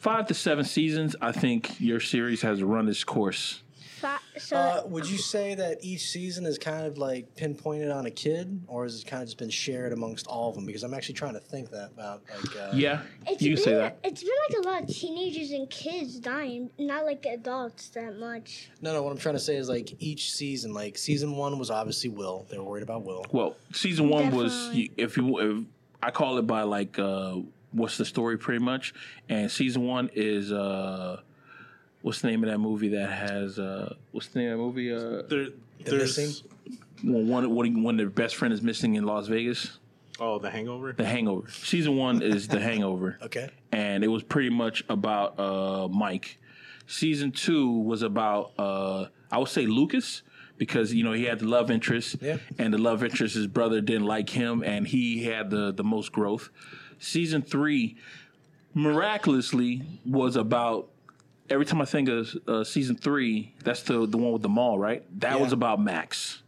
five to seven seasons. I think your series has run its course. Fi- so Uh, would you say that each season is kind of like pinpointed on a kid, or has it kind of just been shared amongst all of them? Because I'm actually trying to think that about like. Uh, Yeah, it's you been, say that. It's been like a lot of teenagers and kids dying, not like adults that much. No, no. What I'm trying to say is like each season. Like season one was obviously Will. They were worried about Will. Well, season one was if you if I call it by like uh what's the story pretty much, and season one is uh what's the name of that movie that has uh what's the name of that movie uh There, there's Missing? when one when, when their best friend is missing in Las Vegas, oh the Hangover. The Hangover. Season one is The Hangover. Okay. and it was pretty much about uh, Mike. Season two was about uh, I would say Lucas because you know he had the love interest, Yeah. and the love interest his brother didn't like him, and he had the the most growth. Season three, miraculously, was about. Every time I think of uh, season three, that's the the one with the mall, right? That Yeah. was about Max.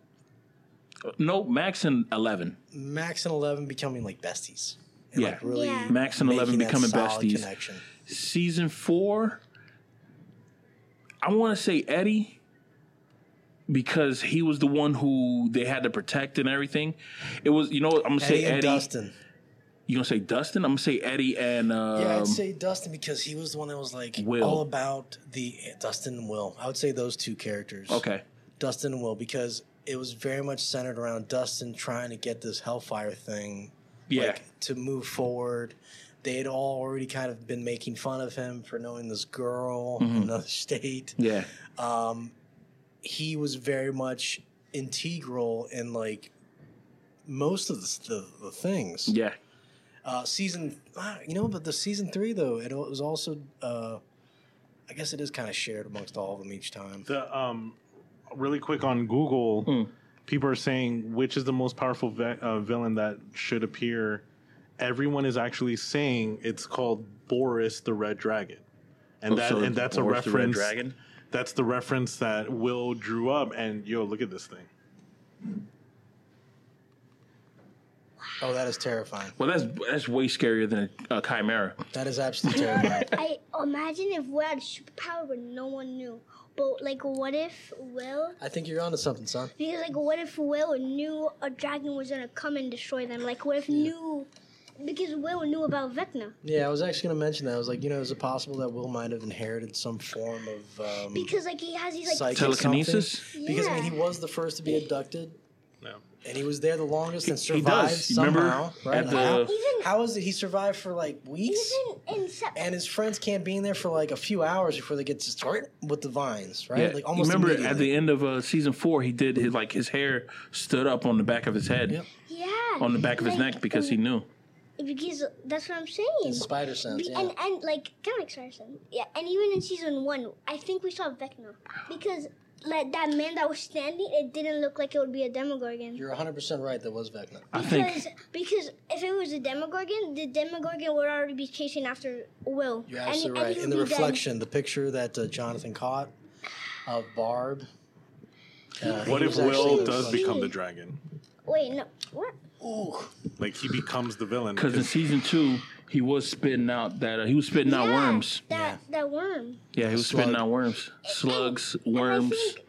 Uh, No, Max and Eleven. Max and Eleven becoming like besties. And, Yeah. like, really Yeah. Max and Eleven becoming besties. Connection. season four, I want to say Eddie because he was the one who they had to protect and everything. It was, you know, I'm gonna say Eddie and Eddie. Dustin. You gonna say Dustin? I'm gonna say Eddie and um, Yeah, I'd say Dustin because he was the one that was like Will. all about the Dustin and Will. I would say those two characters. okay, Dustin and Will because it was very much centered around Dustin trying to get this Hellfire thing yeah, like, to move forward. They had all already kind of been making fun of him for knowing this girl Mm-hmm. in another state. yeah, Um, he was very much integral in like most of the, the, the things. yeah. Uh, season, you know, but the season three though, it was also, uh, I guess it is kind of shared amongst all of them each time. The um, really quick on Google, Hmm. people are saying which is the most powerful vi- uh, villain that should appear. Everyone is actually saying it's called Boris the Red Dragon, and that Oh, So and that's a Boris the Red reference. Dragon. That's the reference that Will drew up. And yo, look at this thing. Oh, that is terrifying. Well, that's that's way scarier than a, a chimera. That is absolutely terrifying. I imagine if we had a superpower but no one knew. But like, what if Will? I think you're onto something, son. Because like, what if Will knew a dragon was gonna come and destroy them? Like, what if knew? Because Will knew about Vecna. Yeah, I was actually going to mention that. I was like, you know, is it possible that Will might have inherited some form of um, Because like he has these like psychic Telekinesis? something? Because I mean, he was the first to be abducted, No. And he was there the longest and he survived does. You remember somehow. Right? at the- how, even how is it he survived for like weeks? even in Sep- And his friends can't be in there for like a few hours before they get to start with the vines, right? Yeah, Like you almost remember at the end of uh, season four, he did his like his hair stood up on the back of his head, Yep. yeah, on the back of his Like, neck because he knew. Because that's what I'm saying. in spider sense. Be- Yeah. And and like kind of like spider sense, Yeah, and even in season one, I think we saw Vecna because like that man that was standing, it didn't look like it would be a Demogorgon. You're 100 percent right. That was Vecna. I because think because if it was a Demogorgon, the Demogorgon would already be chasing after Will. You're And- absolutely and right. he In the be dead. reflection, the picture that uh, Jonathan caught of Barb. uh, What he if was Will the does become the dragon? Wait, no, what? Ooh. Like he becomes the villain. because in season two, he was spitting out that uh, he was spitting out Yeah, worms. That that worm. Yeah, he was Slug. spitting out worms, slugs, And I worms. think-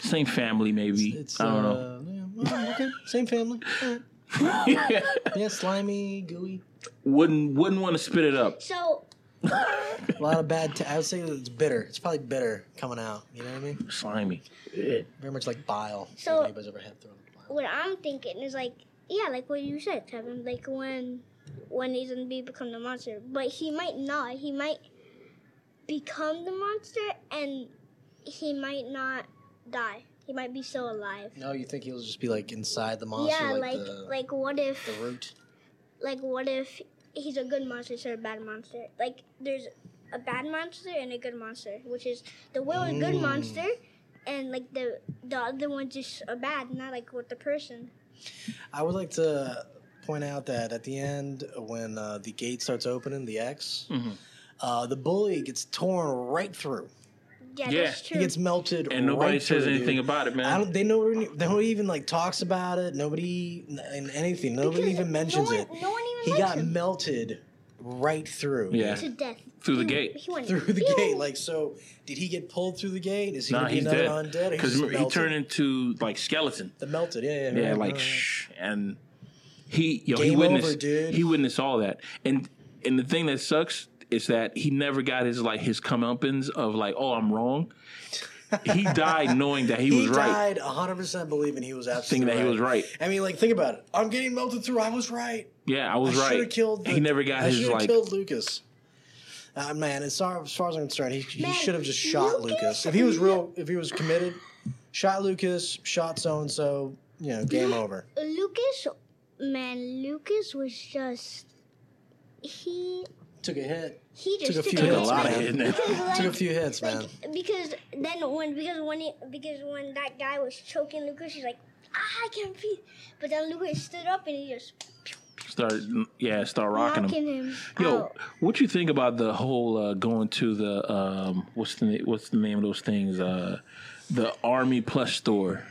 Same family, maybe. It's I don't know. uh, yeah, well, okay, same family. All right. Yeah, slimy, gooey. wouldn't wouldn't want to spit it up. So A lot of bad. T- I would say that it's bitter. It's probably bitter coming out. You know what I mean? Slimy. Very much like bile. So- if anybody's ever had thrown bile. what I'm thinking is like, yeah, like what you said, Kevin. Like when when he's gonna be become the monster, but he might not. He might become the monster, and he might not die. He might be still alive. No, you think he'll just be like inside the monster, yeah, like, like the, like what if the root? like what if he's a good monster instead of a bad monster? Like there's a bad monster and a good monster, which is the will is a good Mm. monster, and like the the other one's just a bad, not like with the person. I would like to point out that at the end, when uh, the gate starts opening, the X, Mhm. uh, the bully gets torn right through. Yeah, Yeah. that's true. He gets melted, And nobody right says through, anything dude. about it, man. I man. don't. They know. They don't even like talks about it. Nobody and anything. Nobody Because even mentions no it. No one even He got him. melted right through. Yeah. to death Through the gate. He went Through the pew. gate, like so. Did he get pulled through the gate? Is he Nah, he's another dead. undead? Because just he turned into like skeleton. the melted. Yeah, yeah, Yeah, right, like right, shh, and he yo he Game witnessed over, dude. he witnessed all that, and and the thing that sucks is that he never got his like his comeuppance of like oh I'm wrong. He died knowing that he, He, was right, He died 100% believing he was absolutely thinking that he was right. I mean, like, think about it. I'm getting melted through. I was right. Yeah, I was I right. killed. The, he never got I his like. killed Lucas. Uh, man, as far, as far as I'm concerned, he, he should have just shot Lucas- Lucas. If he was real, if he was committed, shot Lucas, shot so and so. You know, game over. Lucas, man, Lucas was just he Took a hit. he just Took a few Took a hits, lot of man. hitting. Because, like, Took a few hits, man. like, because then when because when he because when that guy was choking Lucas, he's like, ah, I can't breathe. But then Lucas stood up and he just Start yeah, start rocking him. him. Yo, out. what you think about the whole uh, going to the um, what's the what's the name of those things? Uh, the Army Plus store.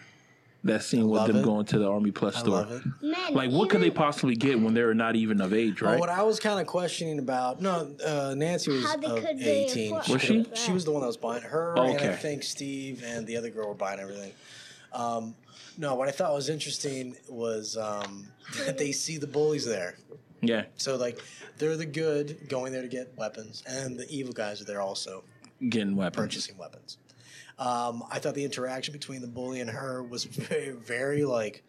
That scene with them it. going to the Army Plus I store. love it. Man, Like, what could they possibly get when they're not even of age, Well, right? what I was kind of questioning about, no, uh, Nancy was How of could 18. afford- Was she? could've- She was the one that was buying her, and I think Steve and the other girl were buying everything. Um, no, what I thought was interesting was um, that they see the bullies there. yeah, So like, they're the good going there to get weapons, and the evil guys are there also getting weapons. purchasing weapons. Um, I thought the interaction between the bully and her was very, very like.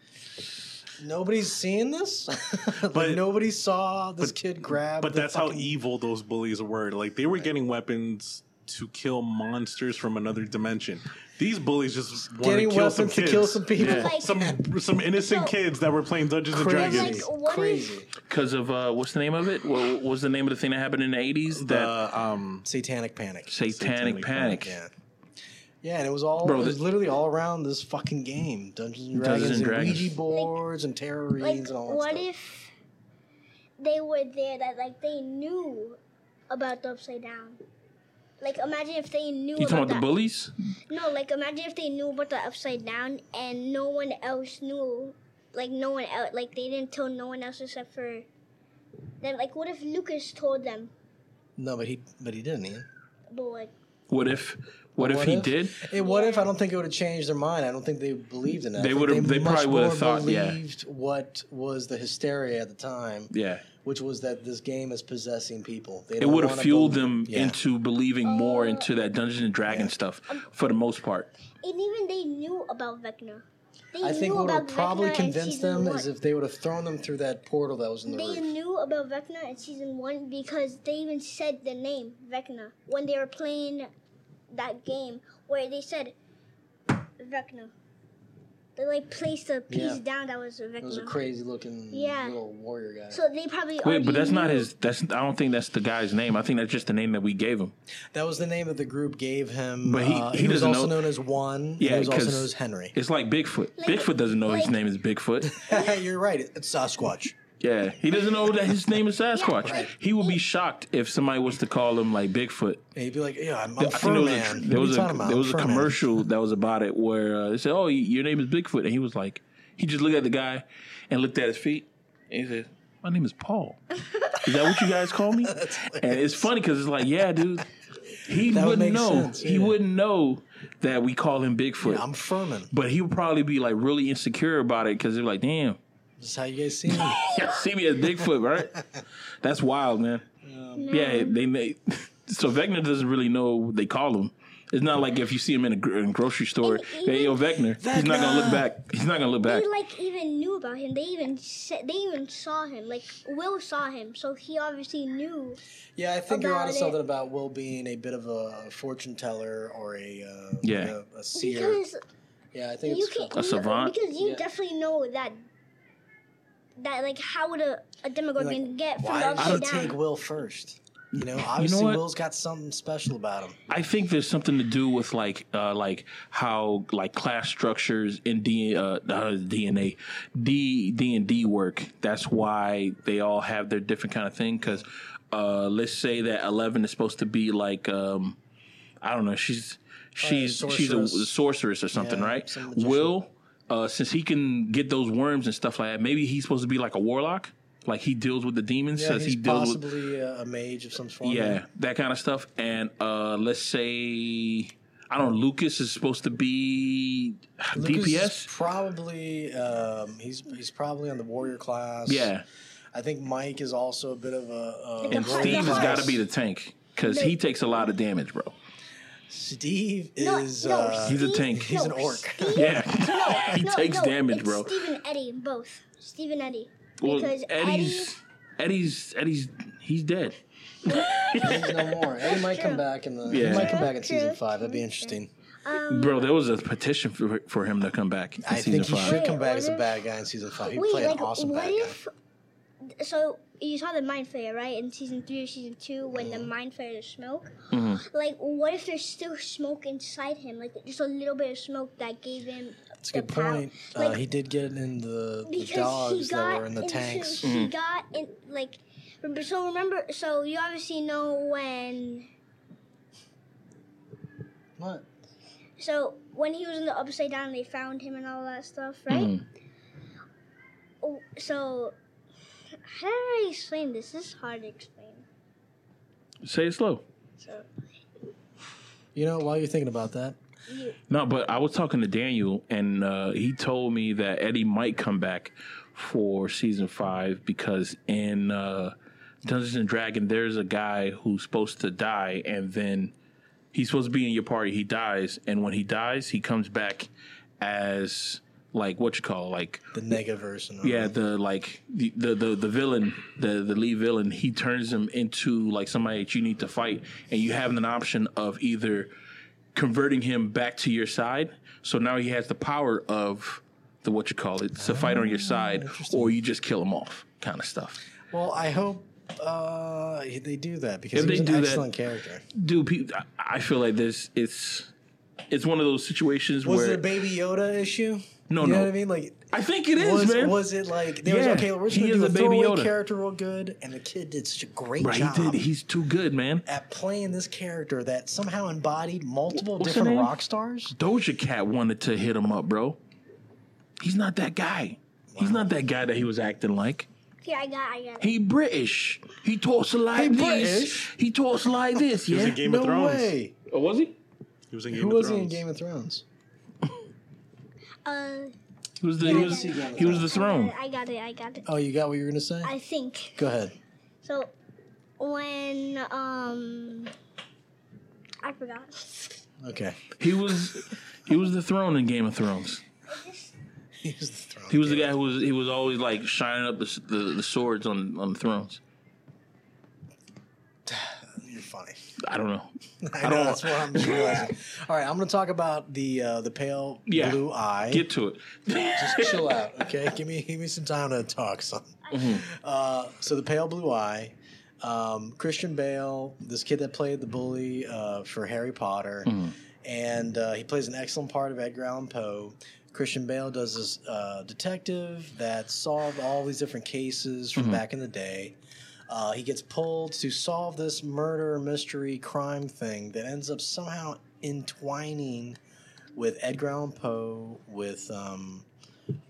Nobody's seeing this. like, But- nobody saw this but- kid grab. But the that's how evil those bullies were. Like they were getting weapons to kill monsters from another dimension. These bullies just want Getting to kill weapons some to kids. kill some people. Yeah. Like- some some innocent So- kids that were playing Dungeons and Dragons. Like, crazy. Because of uh, what's the name of it? What was the name of the thing that happened in the eighties? That the um, Satanic Panic. satanic, Satanic panic. Panic. Yeah. Yeah, and it was all Bro, it was the- literally all around this fucking game. Dungeons and Dungeons Dragons and and, Dragons. Ouija boards and tarot like and all that what stuff. if they were there that like they knew about the upside down like imagine if they knew You talking about about the bullies? no like imagine if they knew about the upside down and no one else knew like no one else. Like they didn't tell no one else except for them. Like what if Lucas told them? No, but he but he didn't. Ian. But like What if? What if What he if? did? Hey, what if I don't think it would have changed their mind? I don't think they believed in it. I They would've- they much probably would've more thought- yeah. believed what was the hysteria at the time, Yeah, which was that this game is possessing people. They it would have fueled believe- them Yeah. into believing more into that Dungeons and Dragons Yeah. stuff for the most part. and even they knew about Vecna. They I think what would have probably Vecna in convinced them one. is if they would have thrown them through that portal that was in the They roof. knew about Vecna in season one because they even said the name Vecna when they were playing that game where they said Vecna. They like placed a piece Yeah. down that was It was a crazy looking Yeah. little warrior guy. So they probably Wait, but that's not his. That's I don't think that's the guy's name. I think that's just the name that we gave him. that was the name that the group gave him. But he- uh, he was doesn't also know- known as One. Yeah, he was also 'cause- known as Henry. It's like Bigfoot. Like- Bigfoot doesn't know his name is Bigfoot. You're right. It's Sasquatch. Yeah, he doesn't know that his name is Sasquatch. right. He would be shocked if somebody was to call him like Bigfoot. And he'd be like, "Yeah, I'm, I I'm think there was a, Furman." there What are was a, about? there was a Furman. commercial that was about it where uh, they said, "Oh, your name is Bigfoot," and he was like, he just looked at the guy and looked at his feet, and he said, "My name is Paul." Is that what you guys call me? and it's funny because it's like, yeah, dude, he That would wouldn't make know. sense, He yeah. wouldn't know that we call him Bigfoot. Yeah, I'm Furman. but he would probably be like really insecure about it because they're like, damn, This is how you guys see me. yeah, see me as Bigfoot, right? That's wild, man. Yeah, they made so Vecna doesn't really know what they call him. It's not like if you see him in a, gr- in a grocery store, And hey, yo, Vecna. He's not gonna look back. He's not gonna look back. They like even knew about him. They even said they even saw him. Like Will saw him, so he obviously knew. Yeah, I think you're About onto it. something about Will being a bit of a fortune teller or a uh, Yeah. a, a seer. Because yeah, I think you it's can A savant? Because you Yeah. definitely know that that like how would a, a Demogorgon like, get from why the did upside she down? take Will first? You know, obviously what? Will's got something special about him. I think there's something to do with like uh, like how like class structures in D, uh, uh, DNA D D and D work. That's why they all have their different kind of thing. Because uh, let's say that Eleven is supposed to be like um, I don't know. She's she's she's a sorceress. sorceress or something, Yeah, right? some magician. Will uh, since he can get those worms and stuff like that, maybe he's supposed to be like a warlock. Like he deals with the demons. Yeah, since he's he deals with possibly a, a mage of some sort. yeah, that kind of stuff. And uh let's say I don't know, Lucas is supposed to be Lucas DPS. probably um, he's he's probably on the warrior class. Yeah. I think Mike is also a bit of a. a And And The heart- Steve the has got to be the tank because he takes a lot of damage, bro. Steve No, is. no, uh, He's a Steve- tank. He's an no, orc. Steve- Yeah. no, he no, takes no, damage, it's bro. Steve and Eddie, both. Steve and Eddie. Well, Because Eddie's Eddie's Eddie's he's dead. He's no more. Eddie might come back in the. Yeah. He might come back in True, season true, five. That'd be interesting. Um, Bro, there was a petition for for him to come back in I season think he five. should come back as a bad guy in season five. He'd wait, play like, an awesome what bad if? So you saw the Mind Flayer, right? In season three or season two, when Mm-hmm. the Mind Flayer is smoke. Mhm. Like, what if there's still smoke inside him? Like, just a little bit of smoke that gave him. That's a good power- point. uh, he did get in the, the dogs that were in the into, tanks. Mm-hmm. He got in like. So remember, so you obviously know when. What? So when he was in the upside down, they found him and all that stuff, right? Mhm. Oh, so how do I explain this? This is hard to explain. Say it slow. So You know, while you're thinking about that, you, No, but I was talking to Daniel, and uh, he told me that Eddie might come back for season five because in uh, Dungeons and Dragon, there's a guy who's supposed to die, and then he's supposed to be in your party. He dies, and when he dies, he comes back as like what you call like the negative version. Yeah the like the, the the the villain the the lead villain he turns him into like somebody that you need to fight and you have an option of either converting him back to your side so now he has the power of the what you call it to fight on your side or you just kill him off kind of stuff Well, I hope uh, they do that because If he's they an do that- excellent character. dude I- feel like this it's it's one of those situations Was where it a Baby Yoda issue? No, you know no. what I mean. Like, I think it is was man was it like they Yeah, was okay? We're just he gonna is do a a Baby Yoda. character real good, and the kid did such a great right job he did he's too good man at playing this character that somehow embodied multiple What's different rock stars. Doja Cat wanted to hit him up bro he's not that guy He's not that guy that he was acting like. Here, I got, I got it. He British. He talks like He this. British? He talks like this. He was Yeah. in Game no of Thrones. way. oh, was he? He was in Game Who of was he in Game of Thrones? Uh, He was the. He was. He was the throne. I got it, I got it. Oh, you got what you were gonna say? I think. Go ahead. So, when, um, I forgot. Okay. He was. He was the throne in Game of Thrones. He was the throne. He was the guy who was. He was always like shining up the the, the swords on on the thrones. You're funny. I don't know. I, don't- know that's what I'm realizing. All right, I'm gonna talk about the uh, the pale Yeah. blue eye. Get to it. just chill out, okay? Give me give me some time to talk, son. Uh, so the pale blue eye, um, Christian Bale, this kid that played the bully uh, for Harry Potter, and uh, he plays an excellent part of Edgar Allan Poe. Christian Bale does this uh, detective that solved all these different cases from back in the day. Uh, he gets pulled to solve this murder mystery crime thing that ends up somehow entwining with Edgar Allan Poe, with um,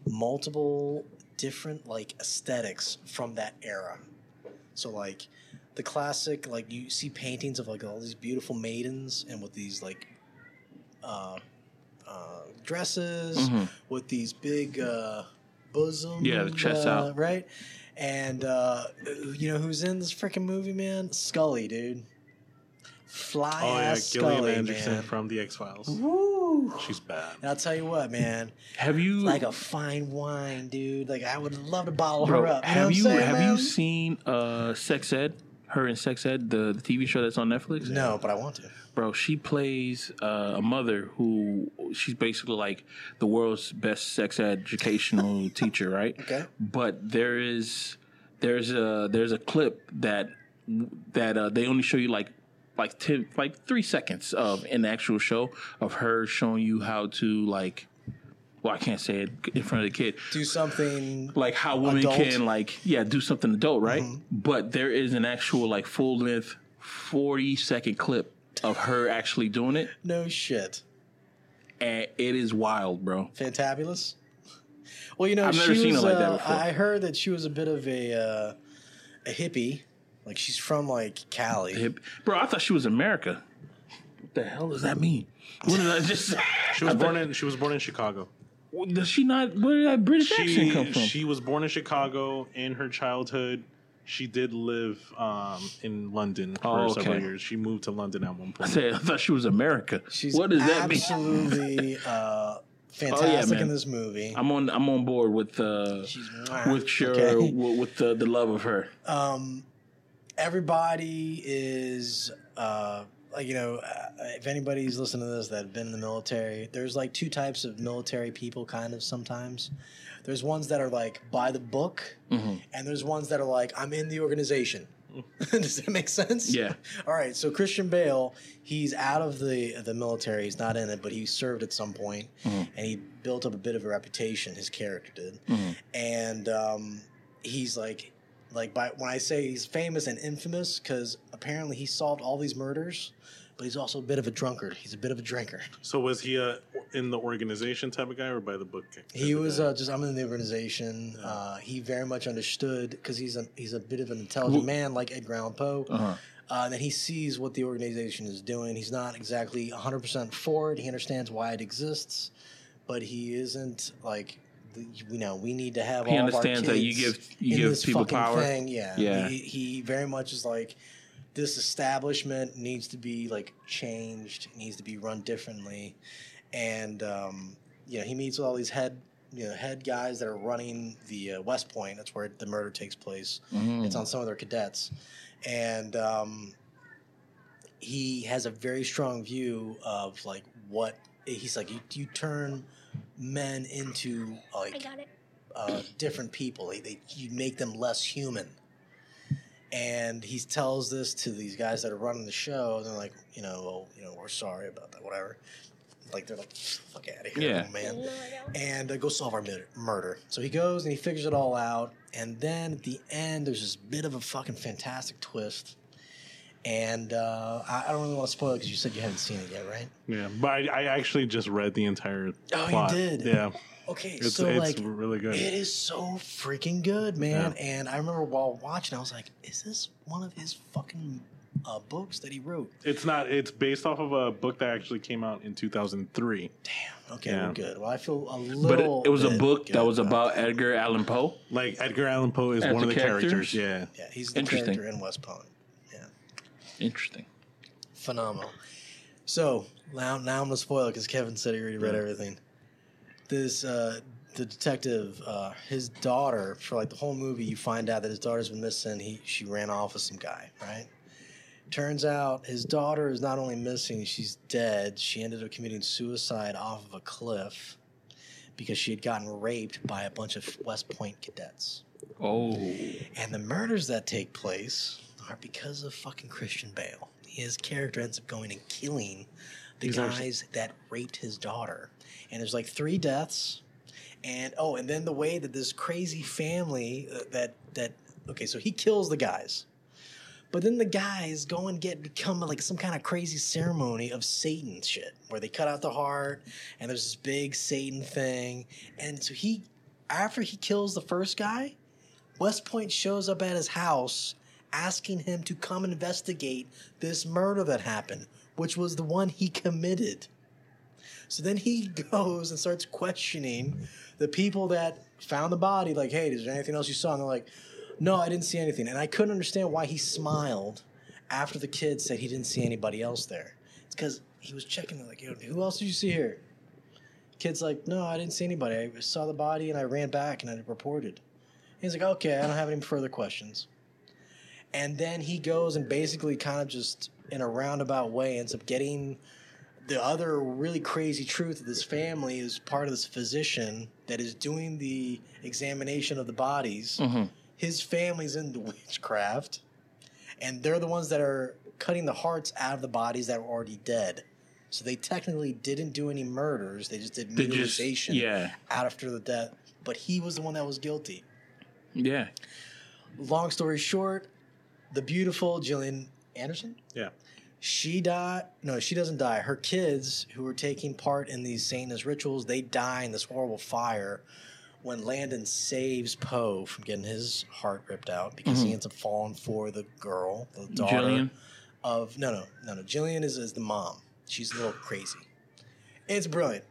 multiple different like aesthetics from that era. So like the classic, like you see paintings of like all these beautiful maidens and with these like uh, uh, dresses Mhm. with these big uh, bosom, Yeah, the chest uh, out. right? And uh, you know who's in this freaking movie, man? Scully, dude. Fly Oh yeah, ass Gillian Scully, Anderson man. from The X Files. Woo! She's bad. And I'll tell you what, man, Have you like a fine wine, dude. Like I would love to bottle bro, her up. You know have what you I'm saying, have man? you seen uh Sex Ed? Her in Sex Ed, the, the TV show that's on Netflix. No, but I want to. bro. She plays uh, a mother who she's basically like the world's best sex educational teacher, right? Okay. But there is there's a there's a clip that that uh, they only show you like like ten, like three seconds of in the actual show of her showing you how to like. Well, I can't say it in front of the kid Do something. like how women Adult? can like yeah do something adult right Mm-hmm. but there is an actual like full length 40 second clip of her actually doing it No shit. and it is wild bro Fantabulous. Well, you know, I've she never seen was, it like that uh, before. I heard that she was a bit of a uh, a hippie. Like she's from like Cali. Hip- bro i thought she was america what the hell does that mean what did i just say She was born in she was born in Chicago. Does she not where did that british accent come from she was born in Chicago. In her childhood, she did live um, in London for Oh, several years. She moved to London at one point. I point. said I thought she was America. She's what does that mean? absolutely uh, fantastic man. in this movie. I'm on. I'm on board with uh, She's with your okay? with, with the, the love of her. um, everybody is uh, like you know uh, if anybody's listening to this that have been in the military there's like two types of military people kind of sometimes. There's ones that are like by the book Mm-hmm. and there's ones that are like i'm in the organization. Does that make sense? Yeah. all right so christian bale he's out of the the military. He's not in it but he served at some point, and he built up a bit of a reputation. His character did. And um, he's like like by when I say he's famous and infamous because apparently he solved all these murders, but he's also a bit of a drunkard. He's a bit of a drinker. So was he a in the organization type of guy or by the book? He was uh, just I'm in the organization. Uh, he very much understood because he's a he's a bit of an intelligent man like Edgar Allan Poe. Uh-huh. Uh, and then he sees what the organization is doing. He's not exactly 100% for it. He understands why it exists, but he isn't like, the, you know, we need to have He all understands of our that you kids give- you in give this people fucking power. Thing. Yeah, Yeah. He, he very much is like, this establishment needs to be like changed, needs to be run differently, and um, you know, he meets with all these head. You know, head guys that are running the uh, West Point. That's where the murder takes place. It's on some of their cadets, and um, he has a very strong view of like what he's like. You, you turn men into I like got it. uh, different people. They, they, you make them less human. And he tells this to these guys that are running the show. And they're like, you know, well, you know, we're sorry about that, whatever. Like they're like, fuck out of here, Yeah. man No, and uh, go solve our murder- murder. So he goes and he figures it all out. And then at the end, there's this bit of a fucking fantastic twist. And uh, I, I don't really want to spoil it because you said you haven't seen it yet, right? yeah, but I, I actually just read the entire. Oh, you did? Yeah, Okay, It's so it's like really good. it is so freaking good, man. Yeah. And I remember while watching, I was like, "Is this one of his fucking uh, books that he wrote?" It's not. It's based off of a book that actually came out in 2003. Damn. Okay, Yeah. we're good. Well, I feel a little. But it, it was a book good that was about about Edgar Allan Poe. Like Edgar Allan Poe is As one of the the characters. characters? Yeah. Yeah, he's the Interesting. character in West Point. Interesting. phenomenal. So now, now I'm gonna spoil it because Kevin said he already read Yeah. everything. This uh, the detective, uh, his daughter, for like the whole movie, you find out that his daughter's been missing. He she ran off with some guy, right? Turns out his daughter is not only missing, she's dead. She ended up committing suicide off of a cliff because she had gotten raped by a bunch of West Point cadets. Oh, And the murders that take place are because of fucking Christian Bale. His character ends up going and killing the He's guys actually- that raped his daughter. And there's like three deaths. And oh, and then the way that this crazy family uh, that that okay, so he kills the guys. But then the guys go and get become like some kind of crazy ceremony of Satan shit, where they cut out the heart and there's this big Satan thing. And so he, after he kills the first guy, West Point shows up at his house asking him to come investigate this murder that happened, which was the one he committed. So then he goes and starts questioning the people that found the body, like, hey, is there anything else you saw? And they're like, no, I didn't see anything. And I couldn't understand why he smiled after the kid said he didn't see anybody else there. It's because he was checking, like, who else did you see here? Kid's like, no, I didn't see anybody. I saw the body and I ran back and I reported. He's like, okay, I don't have any further questions. And then he goes and basically kind of just in a roundabout way ends up getting the other really crazy truth of this family is part of this physician that is doing the examination of the bodies. Mhm. His family's into witchcraft, and they're the ones that are cutting the hearts out of the bodies that were already dead. So they technically didn't do any murders; they just did They just- mutilation yeah. after the death. But he was the one that was guilty. yeah. Long story short, the beautiful Gillian Anderson? Yeah. she died no she doesn't die. Her kids who were taking part in these satanist rituals they die in this horrible fire when landon saves poe from getting his heart ripped out because he ends up falling for the girl the daughter Gillian? of no no no no. Gillian is, is the mom. She's a little crazy. It's brilliant.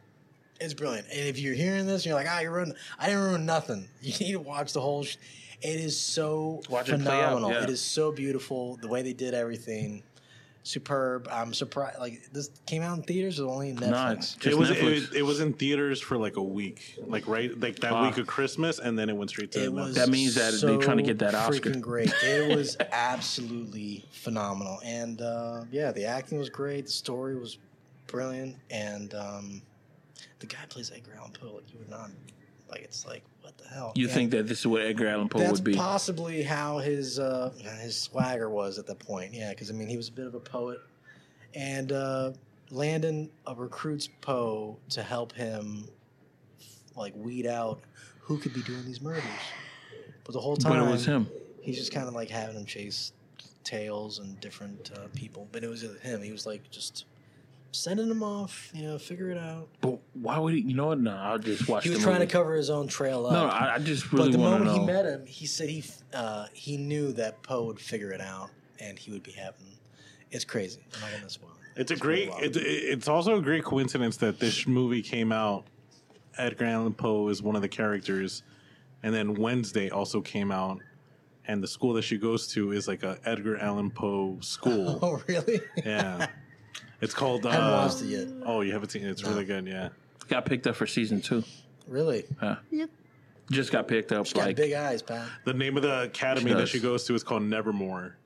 It's brilliant. And if you're hearing this and you're like ah you're ruining i didn't ruin nothing. You need to watch the whole sh- it is so Watch it phenomenal yeah. it is so beautiful the way they did everything superb. I'm surprised. Like this came out in theaters or only in Netflix. No, It was Netflix. it, it was in theaters for like a week, like right, like that Ah. week of Christmas, and then it went straight to it Netflix. was That means that so they're trying to get that Oscar. Freaking great! It was absolutely phenomenal, and uh, yeah, the acting was great. The story was brilliant, and um, the guy plays Edgar Allan Poe. Like you would not like. It's like what the hell? you And think that this is what Edgar Allan Poe would be? possibly how his uh, his swagger was at that point. Yeah, because I mean he was a bit of a poet, and uh, Landon uh, recruits Poe to help him like weed out who could be doing these murders. But the whole time, But it was him. He's just kind of like having him chase tails and different uh, people. But it was him. He was like just sending him off. You know, figure it out. But why would he? You know what? No, I'll just watch. He was the trying movie. to cover his own trail up. No, I, I just really but the moment know. he met him, he said he uh, he knew that Poe would figure it out and he would be having. It's crazy. I'm not gonna spoil it. It's a great. wild. It, it's also a great coincidence that this movie came out. Edgar Allan Poe is one of the characters, and then Wednesday also came out, and the school that she goes to is like a Edgar Allan Poe school. Oh really? yeah, it's called. Uh, I haven't watched it yet. Oh, you haven't seen it? It's No. really good. Yeah, got picked up for season two. Really? Huh. Look. Just got picked up. She's got like big eyes, Pat. the name of the academy She that does. she goes to is called Nevermore.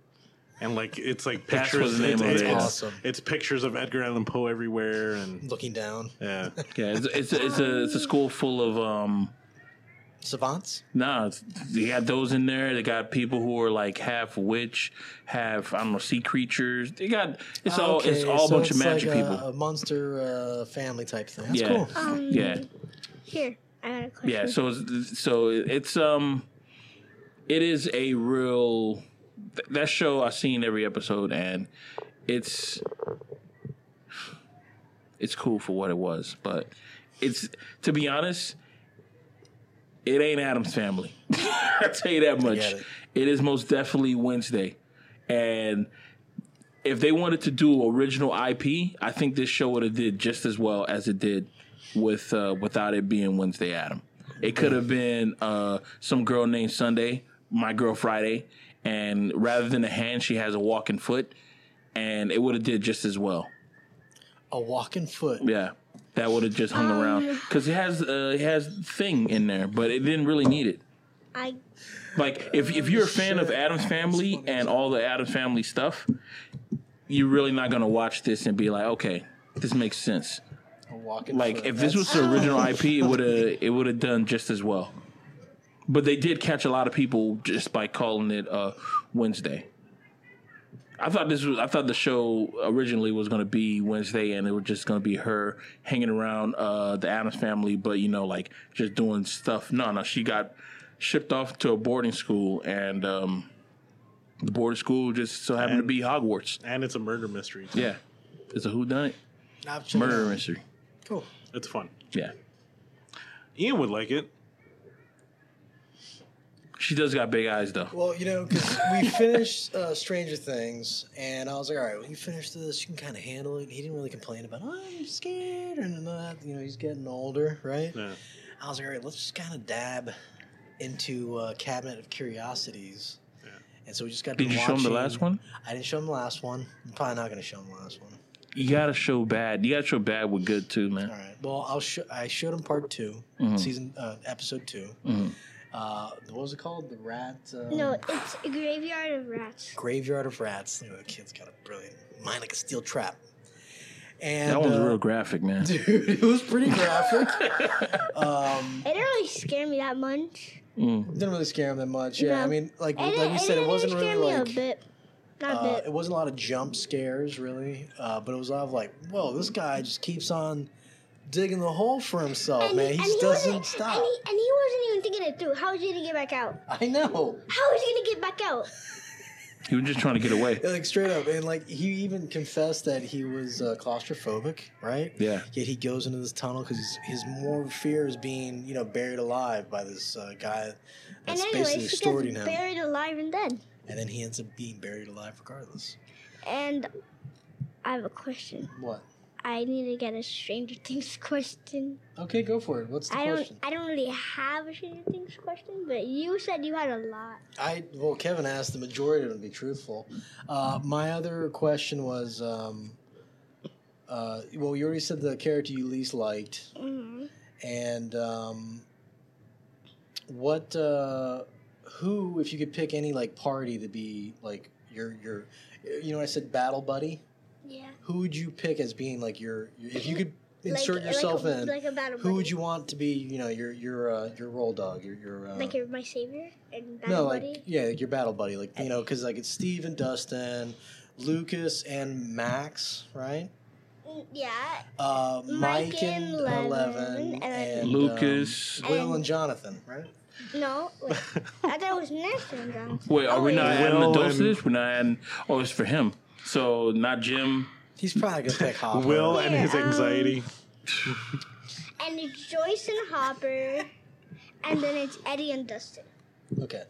And like it's like That's pictures. what the name it's, of it it's, is. Awesome. it's pictures of Edgar Allan Poe everywhere, and Looking down. yeah, yeah, it's, it's, a, it's a it's a school full of um. Savants. Nah, it's- they got those in there. They got people who are like half witch, half I don't know sea creatures. They got it's all it's Okay, all a so bunch of magic like a, people. A monster uh, family type thing. That's yeah, cool. Um, yeah, Here, I got a question. yeah. So it's, so it's um, it is a real th- that show I've seen every episode and it's it's cool for what it was, but it's to be honest, it ain't Addams family. I tell you that much. it. it is most definitely Wednesday, and if they wanted to do original IP, I think this show would have did just as well as it did with uh, without it being Wednesday Adam. It could have been uh, some girl named Sunday, my girl Friday, and rather than a hand, she has a walking foot, and it would have did just as well. A walking foot. Yeah, that would have just hung around because it has uh, it has thing in there, but it didn't really need it. I Like if if you're a fan of Addams Family and all the Addams Family stuff, you're really not gonna watch this and be like, okay, this makes sense. Like if this was the original IP, it would have it would have done just as well. But they did catch a lot of people just by calling it uh, Wednesday. I thought this was I thought the show originally was going to be Wednesday and it was just going to be her hanging around uh, the Addams family, but you know, like just doing stuff. No, no, she got shipped off to a boarding school, and um, the boarding school just so happened to be Hogwarts. and it's a murder mystery. too. Yeah, it's a who done it I'll check it murder mystery. Cool. It's fun. Yeah, Ian would like it. She does got big eyes though. Well, you know, because we finished uh, Stranger Things, and I was like, all right, when you finish this, you can kind of handle it. He didn't really complain about, oh, I'm scared, and that. You know, he's getting older, right? Yeah. I was like, all right, let's just kind of dab into uh, Cabinet of Curiosities. Yeah. And so we just got. Did to you show him the last one? I didn't show him the last one. I'm probably not going to show him the last one. You gotta show bad. You gotta show bad with good too, man. All right. Well, I'll show. I showed him part 2 Mm-hmm. season uh, episode 2 Mhm. Uh, what was it called? The rat. Uh, no, it's a graveyard of rats. Graveyard of Rats. You know, the kid's got a brilliant mind like a steel trap. And That one's uh, real graphic, man. dude, it was pretty graphic. um, It didn't really scare me that much. Mm. didn't really scare him that much. Yeah, No. I mean, like It, like didn't- we said, it didn't wasn't scare really me like a bit. Not a uh, bit. it wasn't a lot of jump scares really, uh, but it was a lot of like, whoa, this guy just keeps on digging the hole for himself, man. He just doesn't stop. And he, and he wasn't even thinking it through. How was he gonna get back out? I know. How was he gonna get back out? He was just trying to get away. Like straight up, and like he even confessed that he was uh, claustrophobic, right? Yeah. Yet he goes into this tunnel because his more fear is being, you know, buried alive by this uh, guy And that's anyways, basically he extorting him, buried alive and dead. and then he ends up being buried alive regardless. And I have a question. What? I need to get a Stranger Things question. Okay, go for it. What's the I don't. I don't really have a Stranger Things question, but you said you had a lot. I well, Kevin asked the majority of them to be truthful. Uh, my other question was, um, uh, well, you already said the character you least liked, mm-hmm. and um, what, uh, who, if you could pick any like party to be like your your, you know, I said battle buddy. Yeah. Who would you pick as being like your, your if you could insert like, yourself like a, in? Like a battle who would you want to be? You know, your your uh, your roll dog, your your uh, Like you're my savior and battle no, like buddy. yeah, like your battle buddy, like you know, because like it's Steve and Dustin, Lucas and Max, right? Mm, Yeah. Uh, Mike, Mike and and Eleven, Eleven, and Lucas. um, Will and And- Jonathan, right? No. Wait. I thought it was Nestor and Jonathan. Wait, are Oh, we not yeah. adding the Will dose to this? We're not adding. Oh, it's for him. So not Jim. He's probably gonna pick Hopper. Will and his Yeah, um, anxiety. And it's Joyce and Hopper, and then it's Eddie and Dustin. Okay,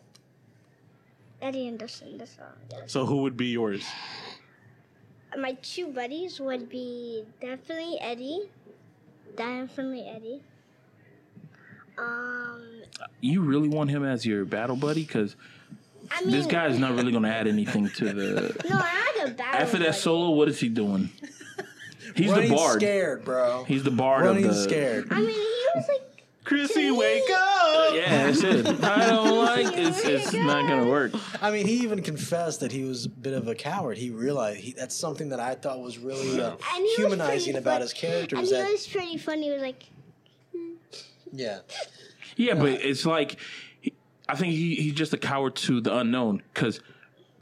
Eddie and Dustin. That's all. So who would be yours? My two buddies would be definitely Eddie. Definitely Eddie. Um, You really want him as your battle buddy? Because I mean, this guy is not really going to add anything to the. No, not like a battle. After that buddy. solo, what is he doing? He's running the bard. scared, bro. He's the bard running of the. scared. I mean, he was like, Chrissy, wake up! Yeah, that's it. I don't like it's. It's not gonna work. I mean, he even confessed that he was a bit of a coward. He realized he, that's something that I thought was really uh, and he was humanizing about fun- his character. And Was he that was pretty funny. He was like, yeah, Yeah, but it's like he- I think he he's just a coward to the unknown because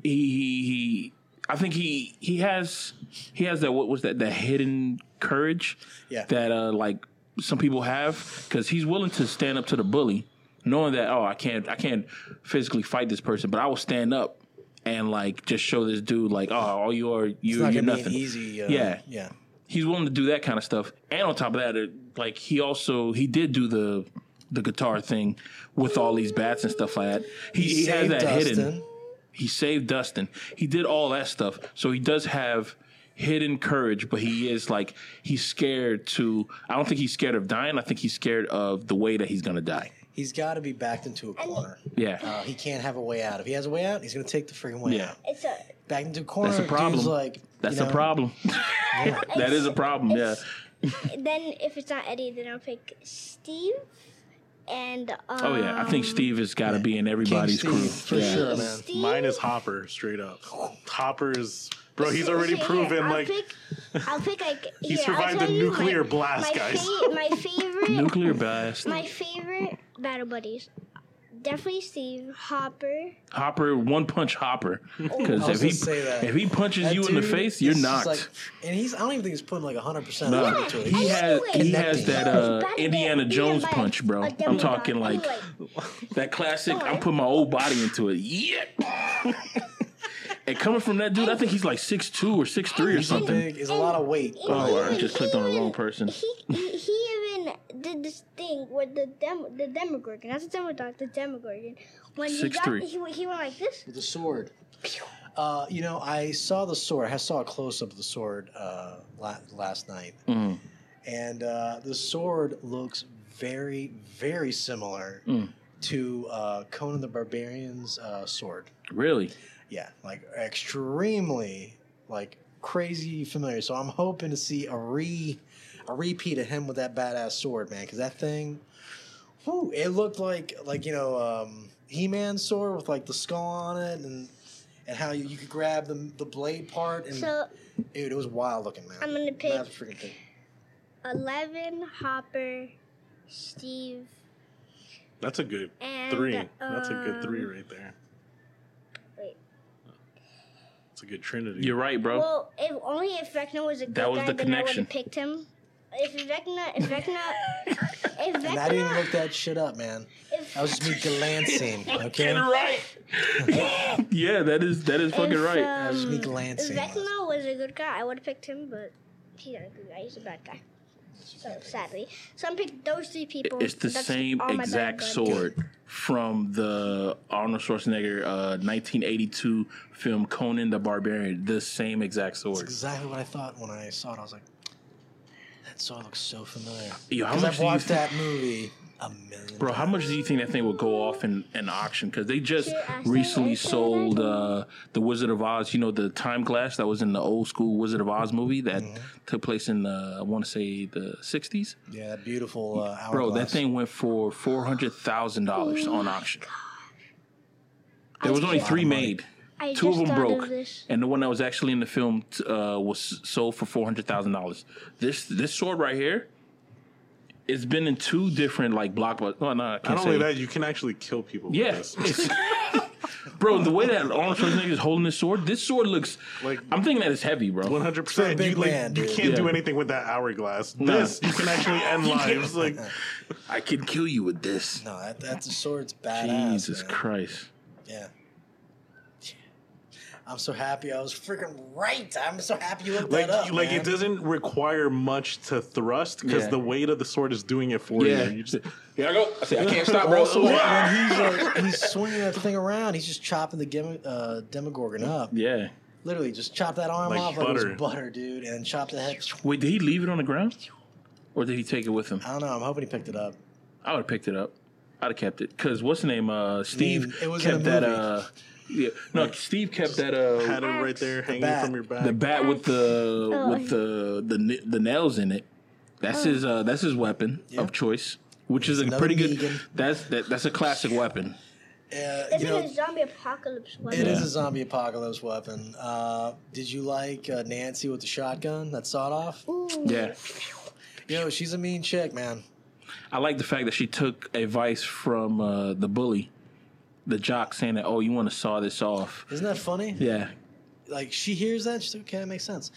he, he he I think he he has he has that what was that the hidden courage Yeah. that uh like some people have because he's willing to stand up to the bully knowing that oh I can't I can't physically fight this person but I will stand up and like just show this dude like oh all you are you you're be nothing easy. Uh, Yeah. yeah. he's willing to do that kind of stuff. And on top of that, it, like he also he did do the the guitar thing with all these bats and stuff like that. He, he, has saved that hidden. He saved Dustin. He did all that stuff. So he does have hidden courage, but he is like he's scared to. I don't think he's scared of dying. I think he's scared of the way that he's gonna die. He's got to be backed into a corner. Yeah, Uh, he can't have a way out. If he has a way out, he's going to take the freaking way Yeah. out. It's a Back into a corner. That's a problem. Like, that's you a know, problem. that is a problem. Yeah. then if it's not Eddie, then I'll pick Steve. And um, Oh yeah. I think Steve has got to be in everybody's King crew. Steve, for Yeah. sure, man. Steve, Mine is Hopper, straight up. Hopper is bro. He's already here, proven I'll like pick, I'll pick like He here, survived tell a nuclear my, blast, my guys. Fa- my favorite, Nuclear blast. my favorite battle buddies, definitely see Hopper. Hopper, one punch Hopper. Because if he gonna say that. if he punches That you in the face, you're knocked. like- and he's, I don't even think he's putting like 100% No, effort into it. he has he has that uh, Indiana Jones punch, bro. I'm talking like Anyway, that classic. I'm putting my old body into it. Yeah. and coming from that dude, I think he's like six two or six three or something. big. He's a lot of weight. Oh, I just clicked on the wrong person. He, he, he even did this thing with the dem, the Demogorgon. That's a Demodog, the Demogorgon. When he got, 6'3". he, went- he went like this. with the sword. Uh, you know, I saw the sword. I saw a close up of the sword uh, la- last night, Mm. and uh, the sword looks very, very similar Mm. to uh, Conan the Barbarian's uh, sword. Really? Yeah, like extremely, like crazy familiar. So I'm hoping to see a re, a repeat of him with that badass sword, man. Because that thing, whew, it looked like like you know um, He-Man sword with like the skull on it, and and how you, you could grab the the blade part, and So dude, it was wild looking, man. I'm gonna pick That's a freaking thing. 11, Hopper, Steve, that's a good and three. That's a good three um, right there. Wait. It's a good trinity. You're right, bro. Well, if only if Vecna was a good That was guy, the then I would connection. have picked him. If Vecna, if Vecna, if Vecna, And I didn't look that shit up, man. if, That was just me glancing. Okay, right. yeah, that is that is fucking if, right. that was just me um, glancing. If Vecna was a good guy, I would have picked him, but he's not a good guy. He's a bad guy. So sadly, so I'm picking those three people. It's the That's same all bad exact blood. sword from the Arnold Schwarzenegger uh, 1982 film Conan the Barbarian. The same exact That's sword. exactly what I thought when I saw it. I was like, that song looks so familiar. Yo, how much I've do you watched think- that movie a million Bro, how much do you think that thing would go off in an auction? Because they just recently sold uh, the Wizard of Oz. You know, the time glass that was in the old school Wizard of Oz movie that Mm-hmm. took place in the I want to say the 60s. Yeah, that beautiful uh, hourglass. Bro, that thing went for four hundred thousand dollars Oh on auction. There was only three made. I Two of them broke, Of this. and the one that was actually in the film uh, was sold for four hundred thousand dollars. This this sword right here, it's been in two different like blockbusters. No, no, I can't Not say only that, you can actually kill people. Yeah, with this. bro. The way that Arnold Schwarzenegger is holding this sword, this sword looks Like- like I'm thinking that it's heavy, bro. 100. percent big You like man, you can't do anything with that hourglass. No. This you can actually end lives. Like I can kill you with this. No, that, that's a sword's badass. Jesus man. Christ. Yeah. I'm so happy I was freaking right. I'm so happy you looked like that up. like man. it doesn't require much to thrust because Yeah. the weight of the sword is doing it for Yeah. you. You just- Here I go. I say I can't stop, bro. Also, when he's like, he's swinging that thing around, he's just chopping the gem- uh, Demogorgon up. yeah. Literally, just chop that arm Like off like it butter. was butter, dude, and chop the head. Wait, did he leave it on the ground, or did he take it with him? I don't know. I'm hoping he picked it up. I would have picked it up. I'd have kept it because what's the name? Uh, Steve it was in kept a that. Uh, yeah, no, Steve kept that. Uh, had it right there hanging bat. from your back. the bat with the Oh. with the the the nails in it. That's his. Uh, that's his weapon Yeah. of choice, which is a another pretty good. Negan. That's that, that's a classic weapon. Uh, It's like know, a zombie apocalypse weapon. it is Yeah. a zombie apocalypse weapon. Uh, did you like uh, Nancy with the shotgun that sawed off? Ooh. Yeah, Yo, she's a mean chick, man. I like the fact that she took advice from uh, the bully, the jock, saying that oh you want to saw this off. Isn't that funny? Yeah, Like she hears that, she's like, okay, that makes sense.